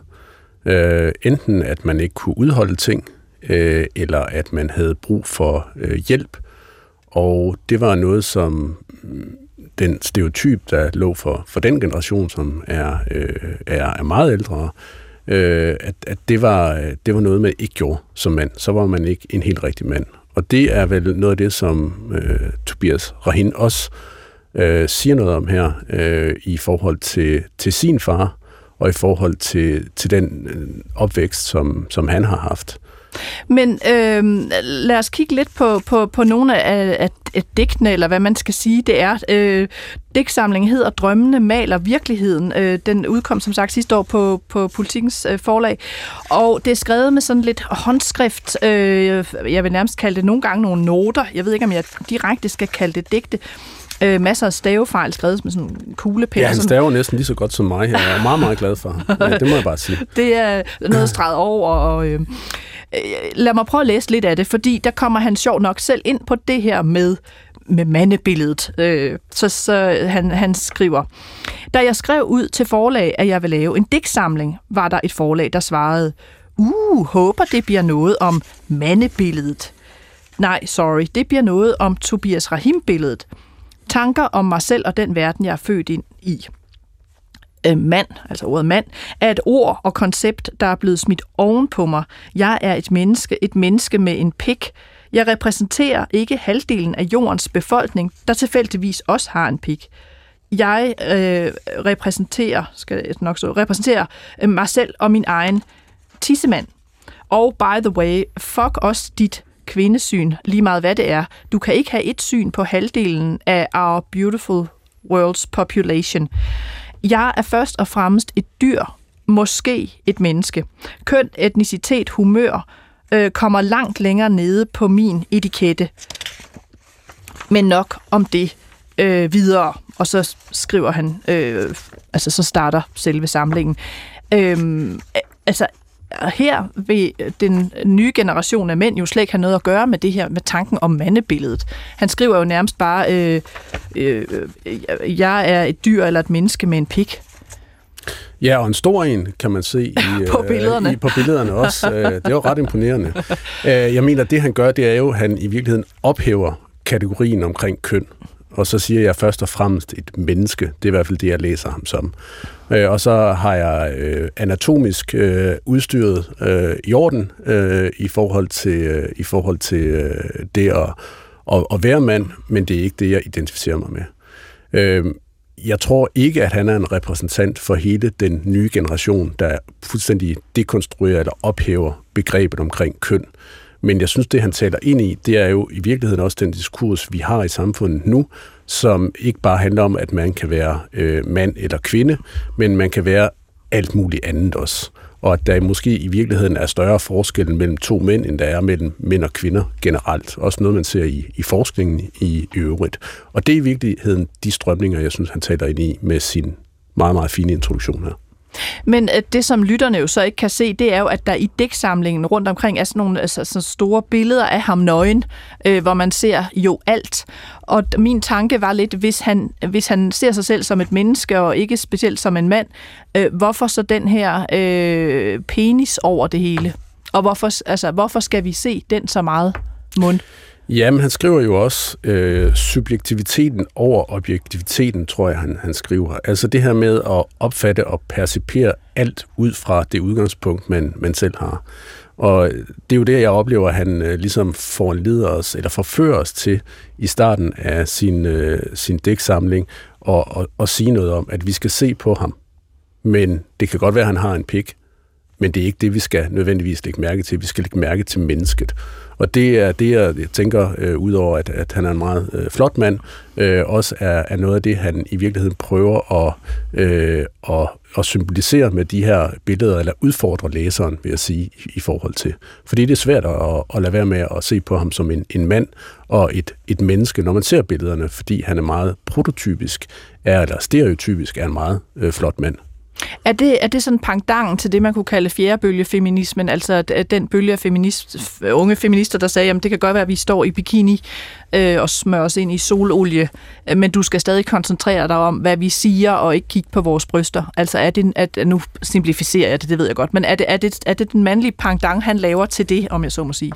Øh, enten at man ikke kunne udholde ting, øh, eller at man havde brug for øh, hjælp. Og det var noget, som mm, den stereotyp, der lå for, for den generation, som er, øh, er, er meget ældre, øh, at, at det, var, det var noget, man ikke gjorde som mand. Så var man ikke en helt rigtig mand. Og det er vel noget af det, som øh, Tobias Rahin også øh, siger noget om her, øh, i forhold til, til sin far, og i forhold til, til den øh, opvækst, som, som han har haft. Men øh, lad os kigge lidt på, på, på nogle af, af, af digtene, eller hvad man skal sige, det er. Øh, digtsamlingen hedder Drømmene maler virkeligheden. Øh, den udkom som sagt sidste år på, på Politikens øh, forlag, og det er skrevet med sådan lidt håndskrift. Øh, jeg vil nærmest kalde det nogle gange nogle noter. Jeg ved ikke, om jeg direkte skal kalde det digte. Øh, masser af stavefejl skrevet med sådan en kuglepen. Ja, han staver næsten lige så godt som mig her. Jeg er meget, meget glad for ham. Ja, det må jeg bare sige. <laughs> det er noget streget over, og øh, Øh, lad mig prøve at læse lidt af det, fordi der kommer han sjov nok selv ind på det her med med mandebilledet. Øh, så så han, han skriver, da jeg skrev ud til forlag, at jeg vil lave en digtsamling, var der et forlag, der svarede, uh, håber det bliver noget om mandebilledet. Nej, sorry, det bliver noget om Tobias Rahim-billedet. Tanker om mig selv og den verden, jeg er født ind i øh, mand, altså ordet mand, er et ord og koncept, der er blevet smidt oven på mig. Jeg er et menneske, et menneske med en pik. Jeg repræsenterer ikke halvdelen af jordens befolkning, der tilfældigvis også har en pik. Jeg øh, repræsenterer, skal jeg nok så, repræsenterer øh, mig selv og min egen tissemand. Og by the way, fuck også dit kvindesyn, lige meget hvad det er. Du kan ikke have et syn på halvdelen af our beautiful world's population. Jeg er først og fremmest et dyr, måske et menneske. Køn, etnicitet, humør øh, kommer langt længere nede på min etikette. Men nok om det øh, videre. Og så skriver han, øh, altså så starter selve samlingen. Øh, altså her vil den nye generation af mænd jo slet ikke have noget at gøre med det her, med tanken om mandebilledet. Han skriver jo nærmest bare, øh, øh, jeg er et dyr eller et menneske med en pik. Ja, og en stor en, kan man se i, <laughs> på, billederne. Øh, i, på billederne også. Øh, det er jo ret imponerende. <laughs> Øh, jeg mener, det han gør, det er jo, at han i virkeligheden ophæver kategorien omkring køn og så siger jeg først og fremmest et menneske. Det er i hvert fald det, jeg læser ham som. Øh, og så har jeg øh, anatomisk øh, udstyret øh, i orden øh, i forhold til, øh, i forhold til øh, det at, at, at være mand, men det er ikke det, jeg identificerer mig med. Øh, jeg tror ikke, at han er en repræsentant for hele den nye generation, der fuldstændig dekonstruerer eller ophæver begrebet omkring køn. Men jeg synes, det han taler ind i, det er jo i virkeligheden også den diskurs, vi har i samfundet nu, som ikke bare handler om, at man kan være øh, mand eller kvinde, men man kan være alt muligt andet også. Og at der måske i virkeligheden er større forskel mellem to mænd, end der er mellem mænd og kvinder generelt. Også noget, man ser i, i forskningen i, i øvrigt. Og det er i virkeligheden de strømninger, jeg synes, han taler ind i med sin meget, meget fine introduktion her. Men at det, som lytterne jo så ikke kan se, det er jo, at der i dæksamlingen rundt omkring er sådan nogle altså, sådan store billeder af ham nøgen, øh, hvor man ser jo alt. Og min tanke var lidt, hvis han, hvis han ser sig selv som et menneske, og ikke specielt som en mand, øh, hvorfor så den her øh, penis over det hele? Og hvorfor, altså, hvorfor skal vi se den så meget mund? Jamen, han skriver jo også øh, subjektiviteten over objektiviteten, tror jeg, han, han skriver. Altså det her med at opfatte og percipere alt ud fra det udgangspunkt, man, man selv har. Og det er jo det, jeg oplever, at han øh, ligesom leder os, eller forfører os til i starten af sin, øh, sin dæksamling, og, og, og sige noget om, at vi skal se på ham. Men det kan godt være, at han har en pik, men det er ikke det, vi skal nødvendigvis lægge mærke til. Vi skal lægge mærke til mennesket. Og det er det, jeg tænker, øh, udover at, at han er en meget øh, flot mand, øh, også er, er noget af det, han i virkeligheden prøver at, øh, at, at symbolisere med de her billeder, eller udfordre læseren, vil jeg sige, i, i forhold til. Fordi det er svært at, at lade være med at se på ham som en, en mand og et, et menneske, når man ser billederne, fordi han er meget prototypisk, er, eller stereotypisk er en meget øh, flot mand. Er det, er det sådan pangdangen til det, man kunne kalde fjerdebølgefeminismen, altså den bølge af feminist, unge feminister, der sagde, at det kan godt være, at vi står i bikini øh, og smører os ind i sololie, øh, men du skal stadig koncentrere dig om, hvad vi siger, og ikke kigge på vores bryster. Altså er det, at, nu simplificerer jeg det, det ved jeg godt, men er det, er det, er det den mandlige pangdang, han laver til det, om jeg så må sige?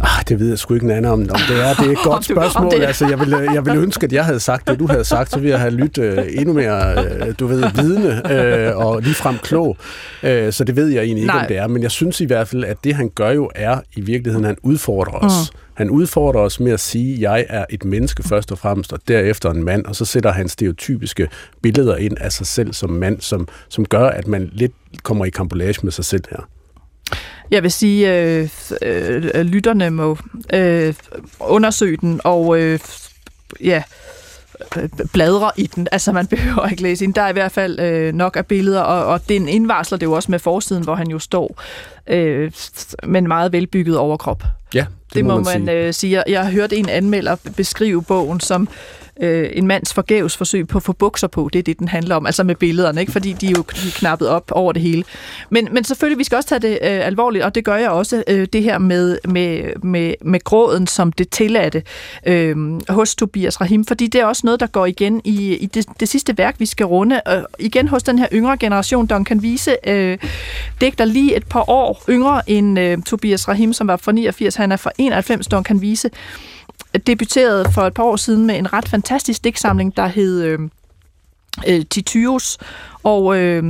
Ah, det ved jeg sgu ikke anden om. om det er. Det er et <laughs> godt spørgsmål. Altså, jeg, ville, jeg ville ønske, at jeg havde sagt det, du havde sagt, så ville jeg have lyttet uh, endnu mere, uh, du ved, vidne uh, og ligefrem klog. Uh, så det ved jeg egentlig ikke, Nej. om det er. Men jeg synes i hvert fald, at det han gør jo er, i virkeligheden, han udfordrer os. Mm. Han udfordrer os med at sige, at jeg er et menneske først og fremmest, og derefter en mand, og så sætter han stereotypiske billeder ind af sig selv som mand, som, som gør, at man lidt kommer i kampolage med sig selv her. Jeg vil sige, øh, øh, lytterne må øh, undersøge den og øh, ja, bladre i den. Altså, man <laughs> behøver ikke læse ind. Der er i hvert fald øh, nok af billeder, og, og den indvarsler det jo også med forsiden, hvor han jo står øh, med en meget velbygget overkrop. Ja, det, det må, må man, man sige. Øh, sige. Jeg har hørt en anmelder beskrive bogen som øh, en mands forgæves forsøg på at få bukser på. Det er det, den handler om, altså med billederne, ikke? fordi de er jo knappet op over det hele. Men, men selvfølgelig, vi skal også tage det øh, alvorligt, og det gør jeg også, øh, det her med, med, med, med gråden som det tilladte øh, hos Tobias Rahim, fordi det er også noget, der går igen i, i det, det sidste værk, vi skal runde. Og igen hos den her yngre generation, Duncan Vise øh, digter lige et par år yngre end øh, Tobias Rahim, som var fra 89, han er fra 91, Duncan Vise debuterede for et par år siden med en ret fantastisk digtsamling, der hed øh, øh, og øh,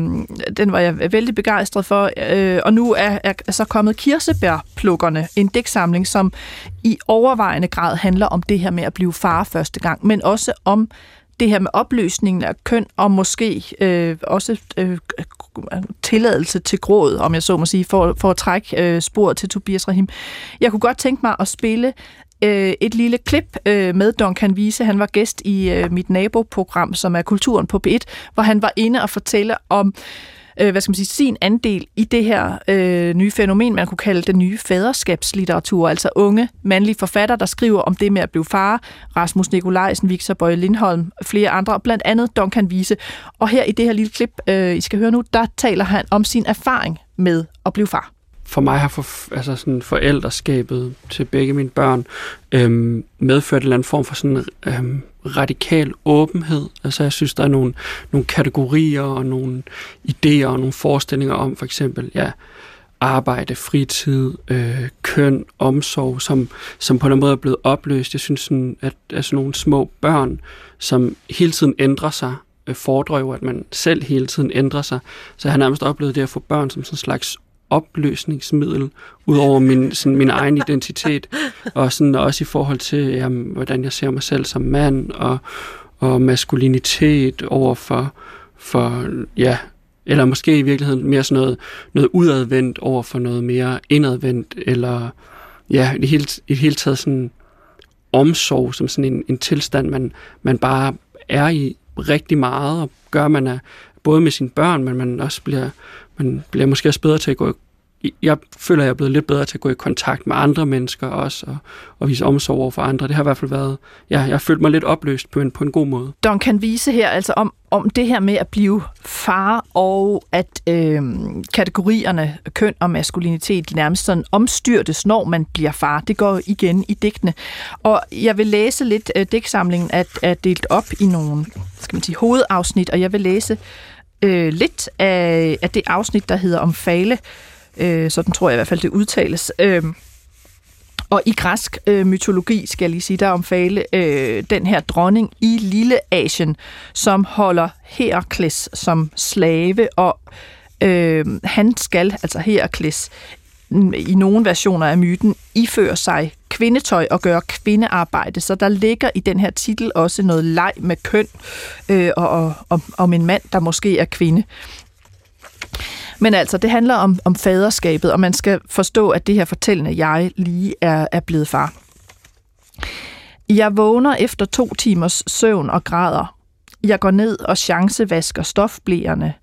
den var jeg vældig begejstret for. Øh, og nu er, er så kommet Kirsebærplukkerne, en digtsamling, som i overvejende grad handler om det her med at blive far første gang, men også om det her med opløsningen af køn, og måske øh, også øh, tilladelse til gråd, om jeg så må sige, for, for at trække øh, sporet til Tobias Rahim. Jeg kunne godt tænke mig at spille øh, et lille klip øh, med Duncan Wiese. Han var gæst i øh, mit naboprogram, som er Kulturen på P1, hvor han var inde og fortælle om øh, hvad skal man sige, sin andel i det her øh, nye fænomen, man kunne kalde den nye faderskabslitteratur, altså unge mandlige forfattere, der skriver om det med at blive far, Rasmus Nikolajsen, Victor Bøje Lindholm, flere andre, blandt andet Duncan Wiese. Og her i det her lille klip, øh, I skal høre nu, der taler han om sin erfaring med at blive far for mig har for, altså sådan forældreskabet til begge mine børn øhm, medført en eller anden form for sådan øhm, radikal åbenhed. Altså jeg synes, der er nogle, nogle kategorier og nogle idéer og nogle forestillinger om for eksempel, ja, arbejde, fritid, øh, køn, omsorg, som, som på en måde er blevet opløst. Jeg synes, sådan, at, at sådan nogle små børn, som hele tiden ændrer sig, øh, fordrer jo, at man selv hele tiden ændrer sig. Så jeg har nærmest oplevet det at få børn som sådan en slags opløsningsmiddel, ud over min, sådan, min egen identitet, og sådan også i forhold til, jamen, hvordan jeg ser mig selv som mand, og, og maskulinitet over for, for, ja, eller måske i virkeligheden mere sådan noget, noget udadvendt over for noget mere indadvendt, eller ja, i det hele, i det hele taget sådan omsorg som sådan en, en tilstand, man, man bare er i rigtig meget, og gør man er både med sine børn, men man også bliver, man bliver måske også bedre til at gå jeg føler, at jeg er blevet lidt bedre til at gå i kontakt med andre mennesker også, og, og vise omsorg over for andre. Det har i hvert fald været, ja, jeg har følt mig lidt opløst på en, på en god måde. Don kan vise her altså om, om det her med at blive far, og at øh, kategorierne køn og maskulinitet nærmest sådan omstyrtes, når man bliver far. Det går igen i digtene. Og jeg vil læse lidt, øh, digtsamlingen er, er delt op i nogle skal man sige, hovedafsnit, og jeg vil læse øh, lidt af, af det afsnit, der hedder om fale, Øh, sådan tror jeg i hvert fald, det udtales. Øh, Og i græsk øh, mytologi, skal jeg lige sige, der omfale øh, den her dronning i Lille Asien, som holder Herakles som slave, og øh, han skal, altså Herakles, i nogle versioner af myten, iføre sig kvindetøj og gøre kvindearbejde. Så der ligger i den her titel også noget leg med køn øh, og, og, og om en mand, der måske er kvinde. Men altså, det handler om, om faderskabet, og man skal forstå, at det her fortællende jeg lige er, er blevet far. Jeg vågner efter to timers søvn og græder. Jeg går ned og chancevasker stofblæerne.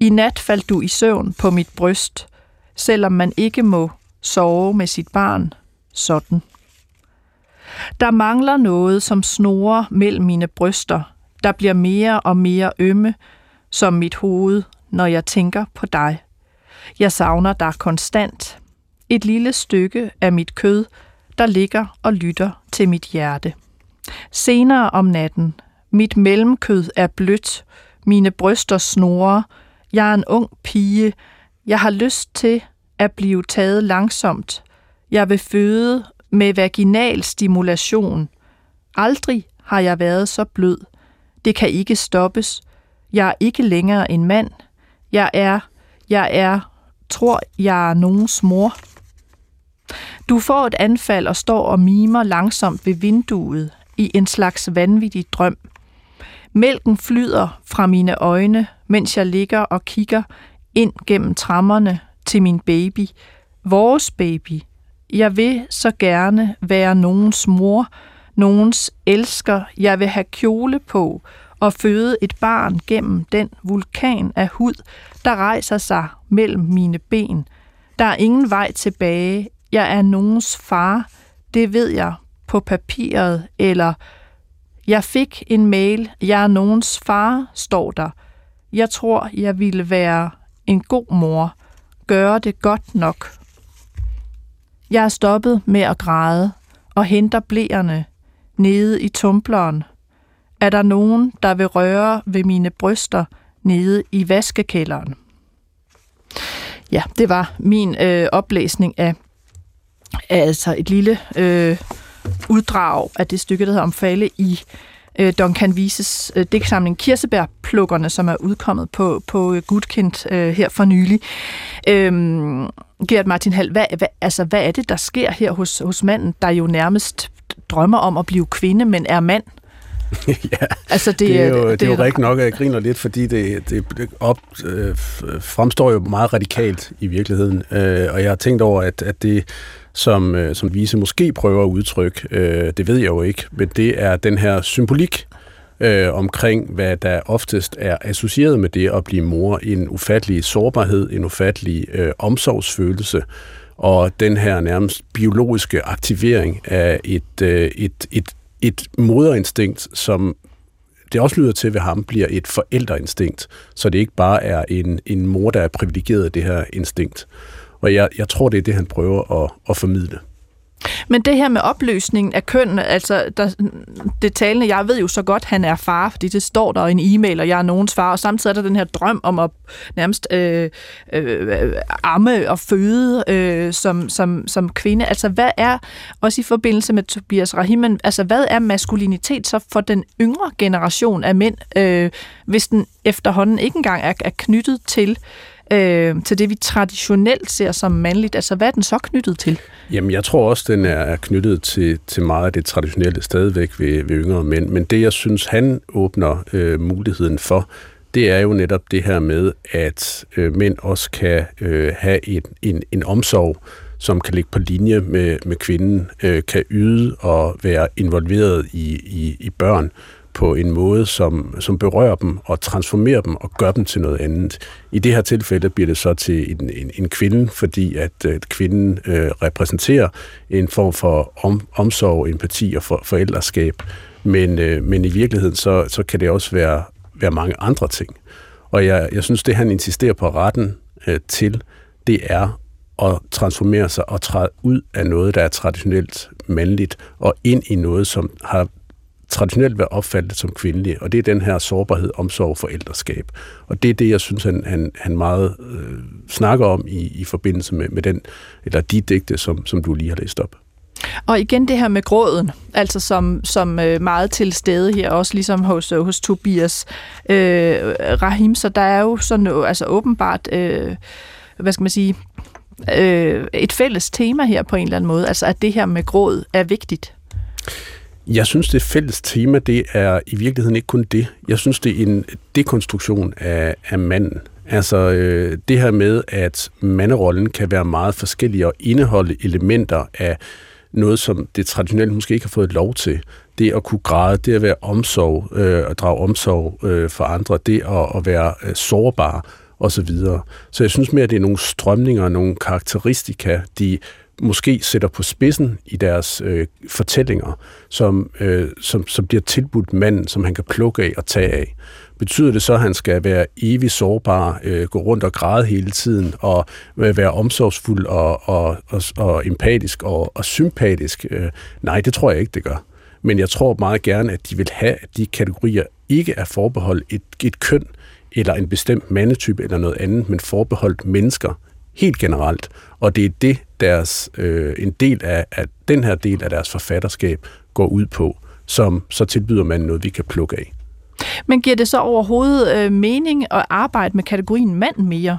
I nat faldt du i søvn på mit bryst, selvom man ikke må sove med sit barn sådan. Der mangler noget, som snorer mellem mine bryster, der bliver mere og mere ømme, som mit hoved, når jeg tænker på dig. Jeg savner dig konstant. Et lille stykke af mit kød, der ligger og lytter til mit hjerte. Senere om natten. Mit mellemkød er blødt. Mine bryster snorer. Jeg er en ung pige. Jeg har lyst til at blive taget langsomt. Jeg vil føde med vaginal stimulation. Aldrig har jeg været så blød. Det kan ikke stoppes. Jeg er ikke længere en mand. Jeg er, jeg er, tror jeg er nogens mor. Du får et anfald og står og mimer langsomt ved vinduet i en slags vanvittig drøm. Mælken flyder fra mine øjne, mens jeg ligger og kigger ind gennem trammerne til min baby. Vores baby. Jeg vil så gerne være nogens mor, nogens elsker. Jeg vil have kjole på og føde et barn gennem den vulkan af hud, der rejser sig mellem mine ben. Der er ingen vej tilbage. Jeg er nogens far. Det ved jeg på papiret, eller jeg fik en mail. Jeg er nogens far, står der. Jeg tror, jeg ville være en god mor. Gøre det godt nok. Jeg er stoppet med at græde og henter blæerne nede i tumbleren. Er der nogen, der vil røre ved mine bryster nede i vaskekælderen? Ja, det var min øh, oplæsning af, af altså et lille øh, uddrag af det stykke, der hedder Omfale i øh, Duncan Vises øh, digtsamling Kirsebærplukkerne, som er udkommet på, på Gudkind øh, her for nylig. Øhm, Gert Martin Hall, hvad, hvad, altså, hvad er det, der sker her hos, hos manden, der jo nærmest drømmer om at blive kvinde, men er mand? <laughs> ja, altså det, det er jo, det, det er jo rigtigt nok, at jeg griner lidt, fordi det, det op, øh, fremstår jo meget radikalt i virkeligheden. Øh, og jeg har tænkt over, at, at det, som, øh, som Vise måske prøver at udtrykke, øh, det ved jeg jo ikke, men det er den her symbolik øh, omkring, hvad der oftest er associeret med det at blive mor. En ufattelig sårbarhed, en ufattelig øh, omsorgsfølelse, og den her nærmest biologiske aktivering af et, øh, et, et et moderinstinkt, som det også lyder til ved ham, bliver et forældreinstinkt, så det ikke bare er en, en mor, der er privilegeret af det her instinkt. Og jeg, jeg tror, det er det, han prøver at, at formidle. Men det her med opløsningen af køn, altså der, det talende, jeg ved jo så godt, han er far, fordi det står der i en e-mail, og jeg er nogens far, og samtidig er der den her drøm om at nærmest øh, øh, øh amme og føde øh, som, som, som kvinde. Altså hvad er, også i forbindelse med Tobias Rahimen, altså hvad er maskulinitet så for den yngre generation af mænd, øh, hvis den efterhånden ikke engang er, er knyttet til øh, øh, til det, vi traditionelt ser som mandligt. Altså, hvad er den så knyttet til? Jamen, jeg tror også, den er knyttet til, til meget af det traditionelle stadigvæk ved, ved yngre mænd. Men det, jeg synes, han åbner øh, muligheden for, det er jo netop det her med, at øh, mænd også kan øh, have en, en, en omsorg, som kan ligge på linje med, med kvinden, øh, kan yde og være involveret i, i, i børn på en måde, som, som berører dem og transformerer dem og gør dem til noget andet. I det her tilfælde bliver det så til en, en, en kvinde, fordi at, at kvinden øh, repræsenterer en form for om, omsorg, empati og for, forældreskab. Men, øh, men i virkeligheden, så, så kan det også være, være mange andre ting. Og jeg, jeg synes, det han insisterer på retten øh, til, det er at transformere sig og træde ud af noget, der er traditionelt mandligt, og ind i noget, som har traditionelt været opfattet som kvindelige, og det er den her sårbarhed, omsorg, forældreskab. Og det er det, jeg synes, han, han, han meget øh, snakker om i, i forbindelse med, med den, eller de digte, som, som du lige har læst op. Og igen det her med gråden, altså som, som øh, meget til stede her, også ligesom hos, øh, hos Tobias øh, Rahim, så der er jo sådan øh, altså åbenbart, øh, hvad skal man sige, øh, et fælles tema her på en eller anden måde, altså at det her med gråd er vigtigt. Jeg synes, det fælles tema, det er i virkeligheden ikke kun det. Jeg synes, det er en dekonstruktion af, af manden. Altså øh, det her med, at manderollen kan være meget forskellig og indeholde elementer af noget, som det traditionelt måske ikke har fået lov til. Det at kunne græde, det at være omsorg, øh, at drage omsorg øh, for andre, det at, at være øh, sårbar osv. Så, så jeg synes mere, at det er nogle strømninger, nogle karakteristika, de måske sætter på spidsen i deres øh, fortællinger, som, øh, som, som bliver tilbudt manden, som han kan plukke af og tage af. Betyder det så, at han skal være evig sårbar, øh, gå rundt og græde hele tiden, og øh, være omsorgsfuld og, og, og, og empatisk og, og sympatisk? Øh, nej, det tror jeg ikke, det gør. Men jeg tror meget gerne, at de vil have, at de kategorier ikke er forbeholdt et, et køn, eller en bestemt mandetype eller noget andet, men forbeholdt mennesker helt generelt. Og det er det, deres, øh, en del af, af den her del af deres forfatterskab går ud på, som så tilbyder man noget, vi kan plukke af. Men giver det så overhovedet øh, mening at arbejde med kategorien mand mere?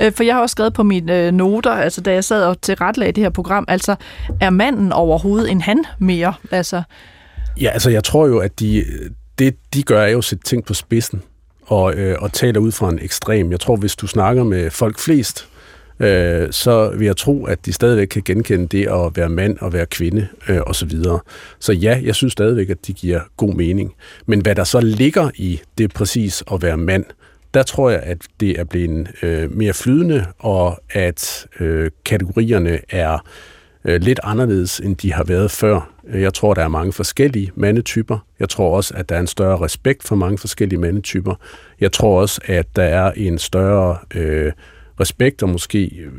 Øh, for jeg har også skrevet på mine øh, noter, altså da jeg sad og tilrettelagde det her program, altså er manden overhovedet en han mere? Altså... Ja, altså jeg tror jo, at de, det de gør er jo at sætte ting på spidsen og, øh, og taler ud fra en ekstrem. Jeg tror, hvis du snakker med folk flest, øh, så vil jeg tro, at de stadigvæk kan genkende det at være mand og være kvinde øh, osv. Så, så ja, jeg synes stadigvæk, at de giver god mening. Men hvad der så ligger i det præcis at være mand, der tror jeg, at det er blevet øh, mere flydende, og at øh, kategorierne er øh, lidt anderledes, end de har været før. Jeg tror, der er mange forskellige mandetyper. Jeg tror også, at der er en større respekt for mange forskellige mandetyper. Jeg tror også, at der er en større øh, respekt og måske øh,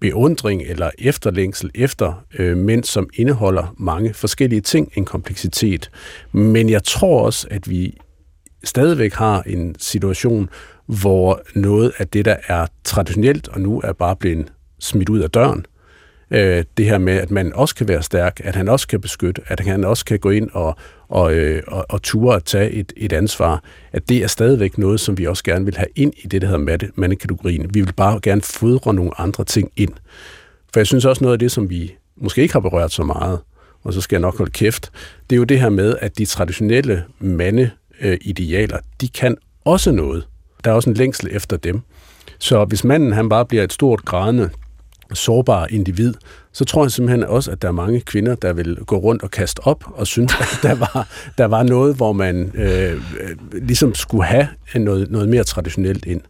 beundring eller efterlængsel efter øh, mænd, som indeholder mange forskellige ting, en kompleksitet. Men jeg tror også, at vi stadigvæk har en situation, hvor noget af det, der er traditionelt og nu er bare blevet smidt ud af døren, øh, det her med, at man også kan være stærk, at han også kan beskytte, at han også kan gå ind og, og, øh, og, og ture at tage et, et ansvar, at det er stadigvæk noget, som vi også gerne vil have ind i det, der hedder mandekategorien. Vi vil bare gerne fodre nogle andre ting ind. For jeg synes også noget af det, som vi måske ikke har berørt så meget, og så skal jeg nok holde kæft, det er jo det her med, at de traditionelle mandeidealer, de kan også noget. Der er også en længsel efter dem. Så hvis manden han bare bliver et stort grædende sårbar individ, så tror jeg simpelthen også, at der er mange kvinder, der vil gå rundt og kaste op og synes, at der var, der var noget, hvor man øh, øh, ligesom skulle have noget, noget mere traditionelt ind.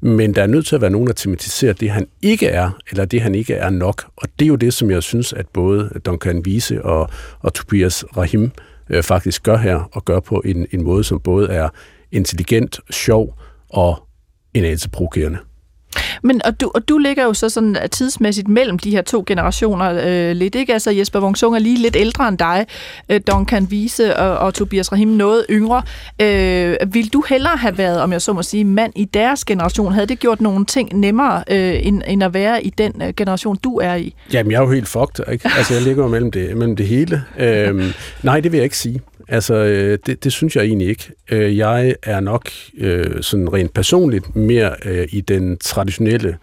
Men der er nødt til at være nogen, der tematiserer det, han ikke er, eller det, han ikke er nok. Og det er jo det, som jeg synes, at både Duncan Vise og, og Tobias Rahim øh, faktisk gør her, og gør på en, en måde, som både er intelligent, sjov og en anelse provokerende. Men og du, og du ligger jo så sådan øh, tidsmæssigt mellem de her to generationer øh, lidt, ikke? Altså Jesper Wungsung er lige lidt ældre end dig, øh, Duncan Wiese og, og Tobias Rahim noget yngre. Øh, vil du hellere have været, om jeg så må sige, mand i deres generation? Havde det gjort nogle ting nemmere, øh, end, end at være i den øh, generation, du er i? Jamen, jeg er jo helt fucked, ikke? Altså, jeg ligger jo mellem det, mellem det hele. Øh, nej, det vil jeg ikke sige. Altså, øh, det, det synes jeg egentlig ikke. Øh, jeg er nok øh, sådan rent personligt mere øh, i den traditionelle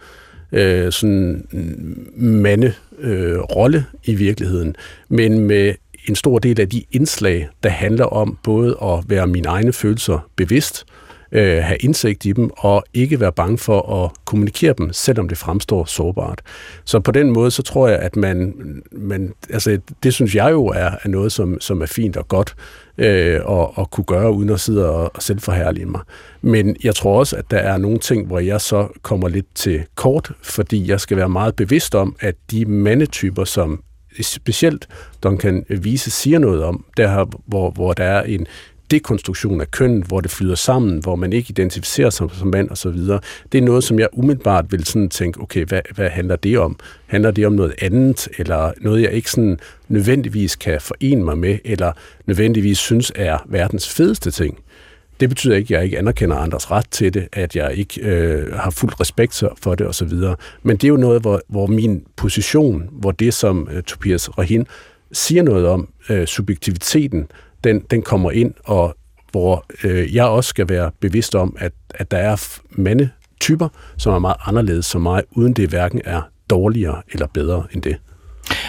øh, sådan mm, mande-rolle øh, rolle i virkeligheden, men med en stor del af de indslag, der handler om både at være mine egne følelser bevidst, øh, øh, have indsigt i dem, og ikke være bange for at kommunikere dem, selvom det fremstår sårbart. Så på den måde, så tror jeg, at man, man altså det synes jeg jo er, er noget, som, som er fint og godt øh, at, at kunne gøre, uden at sidde og, og selv forhærlige mig. Men jeg tror også, at der er nogle ting, hvor jeg så kommer lidt til kort, fordi jeg skal være meget bevidst om, at de mandetyper, som specielt Duncan Vise siger noget om, der hvor, hvor der er en, dekonstruktion af køn, hvor det flyder sammen, hvor man ikke identificerer sig som mand og så videre. Det er noget, som jeg umiddelbart vil sådan tænke, okay, hvad, hvad handler det om? Handler det om noget andet, eller noget, jeg ikke sådan nødvendigvis kan forene mig med, eller nødvendigvis synes er verdens fedeste ting? Det betyder ikke, at jeg ikke anerkender andres ret til det, at jeg ikke øh, har fuld respekt for det osv. Men det er jo noget, hvor, hvor min position, hvor det, som øh, Tobias Rahin siger noget om, øh, subjektiviteten, den, den kommer ind, og hvor øh, jeg også skal være bevidst om, at, at der er mandetyper, som er meget anderledes som mig, uden det hverken er dårligere eller bedre end det.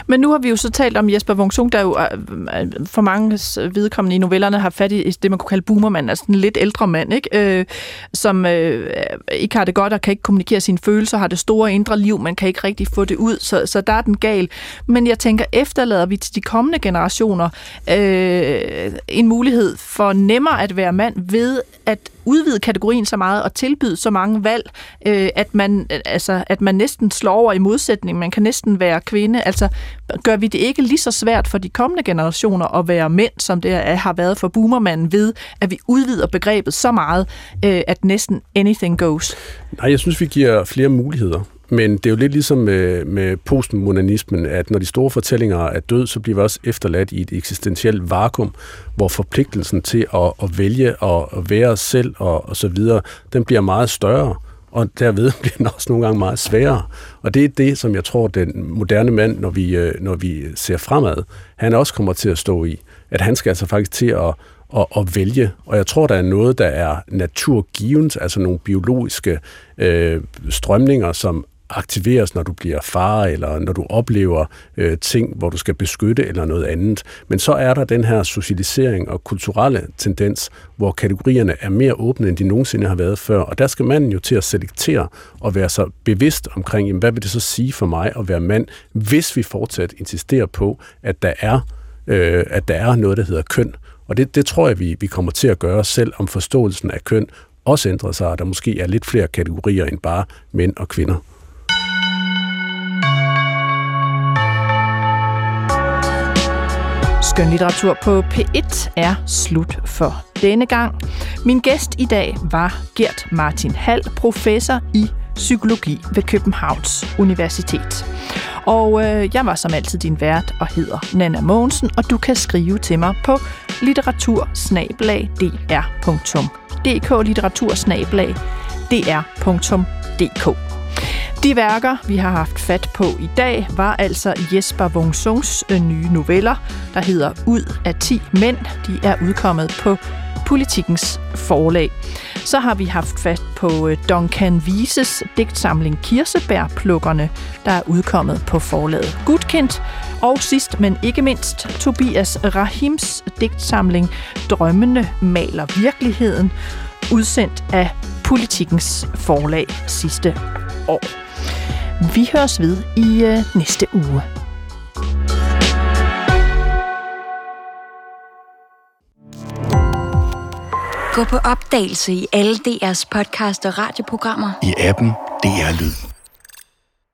Men nu har vi jo så talt om Jesper Wungsung, der jo øh, øh, for mange øh, vedkommende i novellerne har fat i det, man kunne kalde boomermand, altså en lidt ældre mand, ikke? Øh, som øh, ikke har det godt og kan ikke kommunikere sine følelser, har det store indre liv, man kan ikke rigtig få det ud, så, så der er den gal. Men jeg tænker, efterlader vi til de kommende generationer øh, en mulighed for nemmere at være mand ved at udvide kategorien så meget og tilbyde så mange valg, øh, at, man, altså, at man næsten slår over i modsætning. Man kan næsten være kvinde. Altså, gør vi det ikke lige så svært for de kommende generationer at være mænd, som det har været for boomermanden ved, at vi udvider begrebet så meget, øh, at næsten anything goes? Nej, jeg synes, vi giver flere muligheder. Men det er jo lidt ligesom med, med postmodernismen, at når de store fortællinger er død, så bliver vi også efterladt i et eksistentielt vakuum, hvor forpligtelsen til at, at vælge og at være os selv og, og så videre, den bliver meget større og derved <laughs> bliver den også nogle gange meget sværere. Og det er det, som jeg tror, den moderne mand, når vi, øh, når vi ser fremad, han også kommer til at stå i. At han skal altså faktisk til at, at, at vælge. Og jeg tror, der er noget, der er naturgivens, altså nogle biologiske øh, strømninger, som aktiveres, når du bliver far, eller når du oplever øh, ting, hvor du skal beskytte, eller noget andet. Men så er der den her socialisering og kulturelle tendens, hvor kategorierne er mere åbne, end de nogensinde har været før. Og der skal manden jo til at selektere og være så bevidst omkring, jamen, hvad vil det så sige for mig at være mand, hvis vi fortsat insisterer på, at der er, øh, at der er noget, der hedder køn. Og det, det tror jeg, vi, vi kommer til at gøre, selv om forståelsen af køn også ændrer sig, og der måske er lidt flere kategorier end bare mænd og kvinder. Skønlitteratur på P1 er slut for denne gang. Min gæst i dag var Gert Martin Hall, professor i psykologi ved Københavns Universitet. Og øh, jeg var som altid din vært og hedder Nana Mogensen, og du kan skrive til mig på litteratursnablag.dr.dk litteratursnablag.dr.dk de værker, vi har haft fat på i dag, var altså Jesper Wungsungs øh, nye noveller, der hedder Ud af 10 mænd. De er udkommet på Politikens forlag. Så har vi haft fat på øh, Duncan Vises digtsamling Kirsebærplukkerne, der er udkommet på forlaget Gudkendt. Og sidst, men ikke mindst, Tobias Rahims digtsamling Drømmene maler virkeligheden, udsendt af Politikens forlag sidste år. Vi høres ved i øh, næste uge. Gå på opdagelse i alle DR's podcast og radioprogrammer. I appen DR Lyd.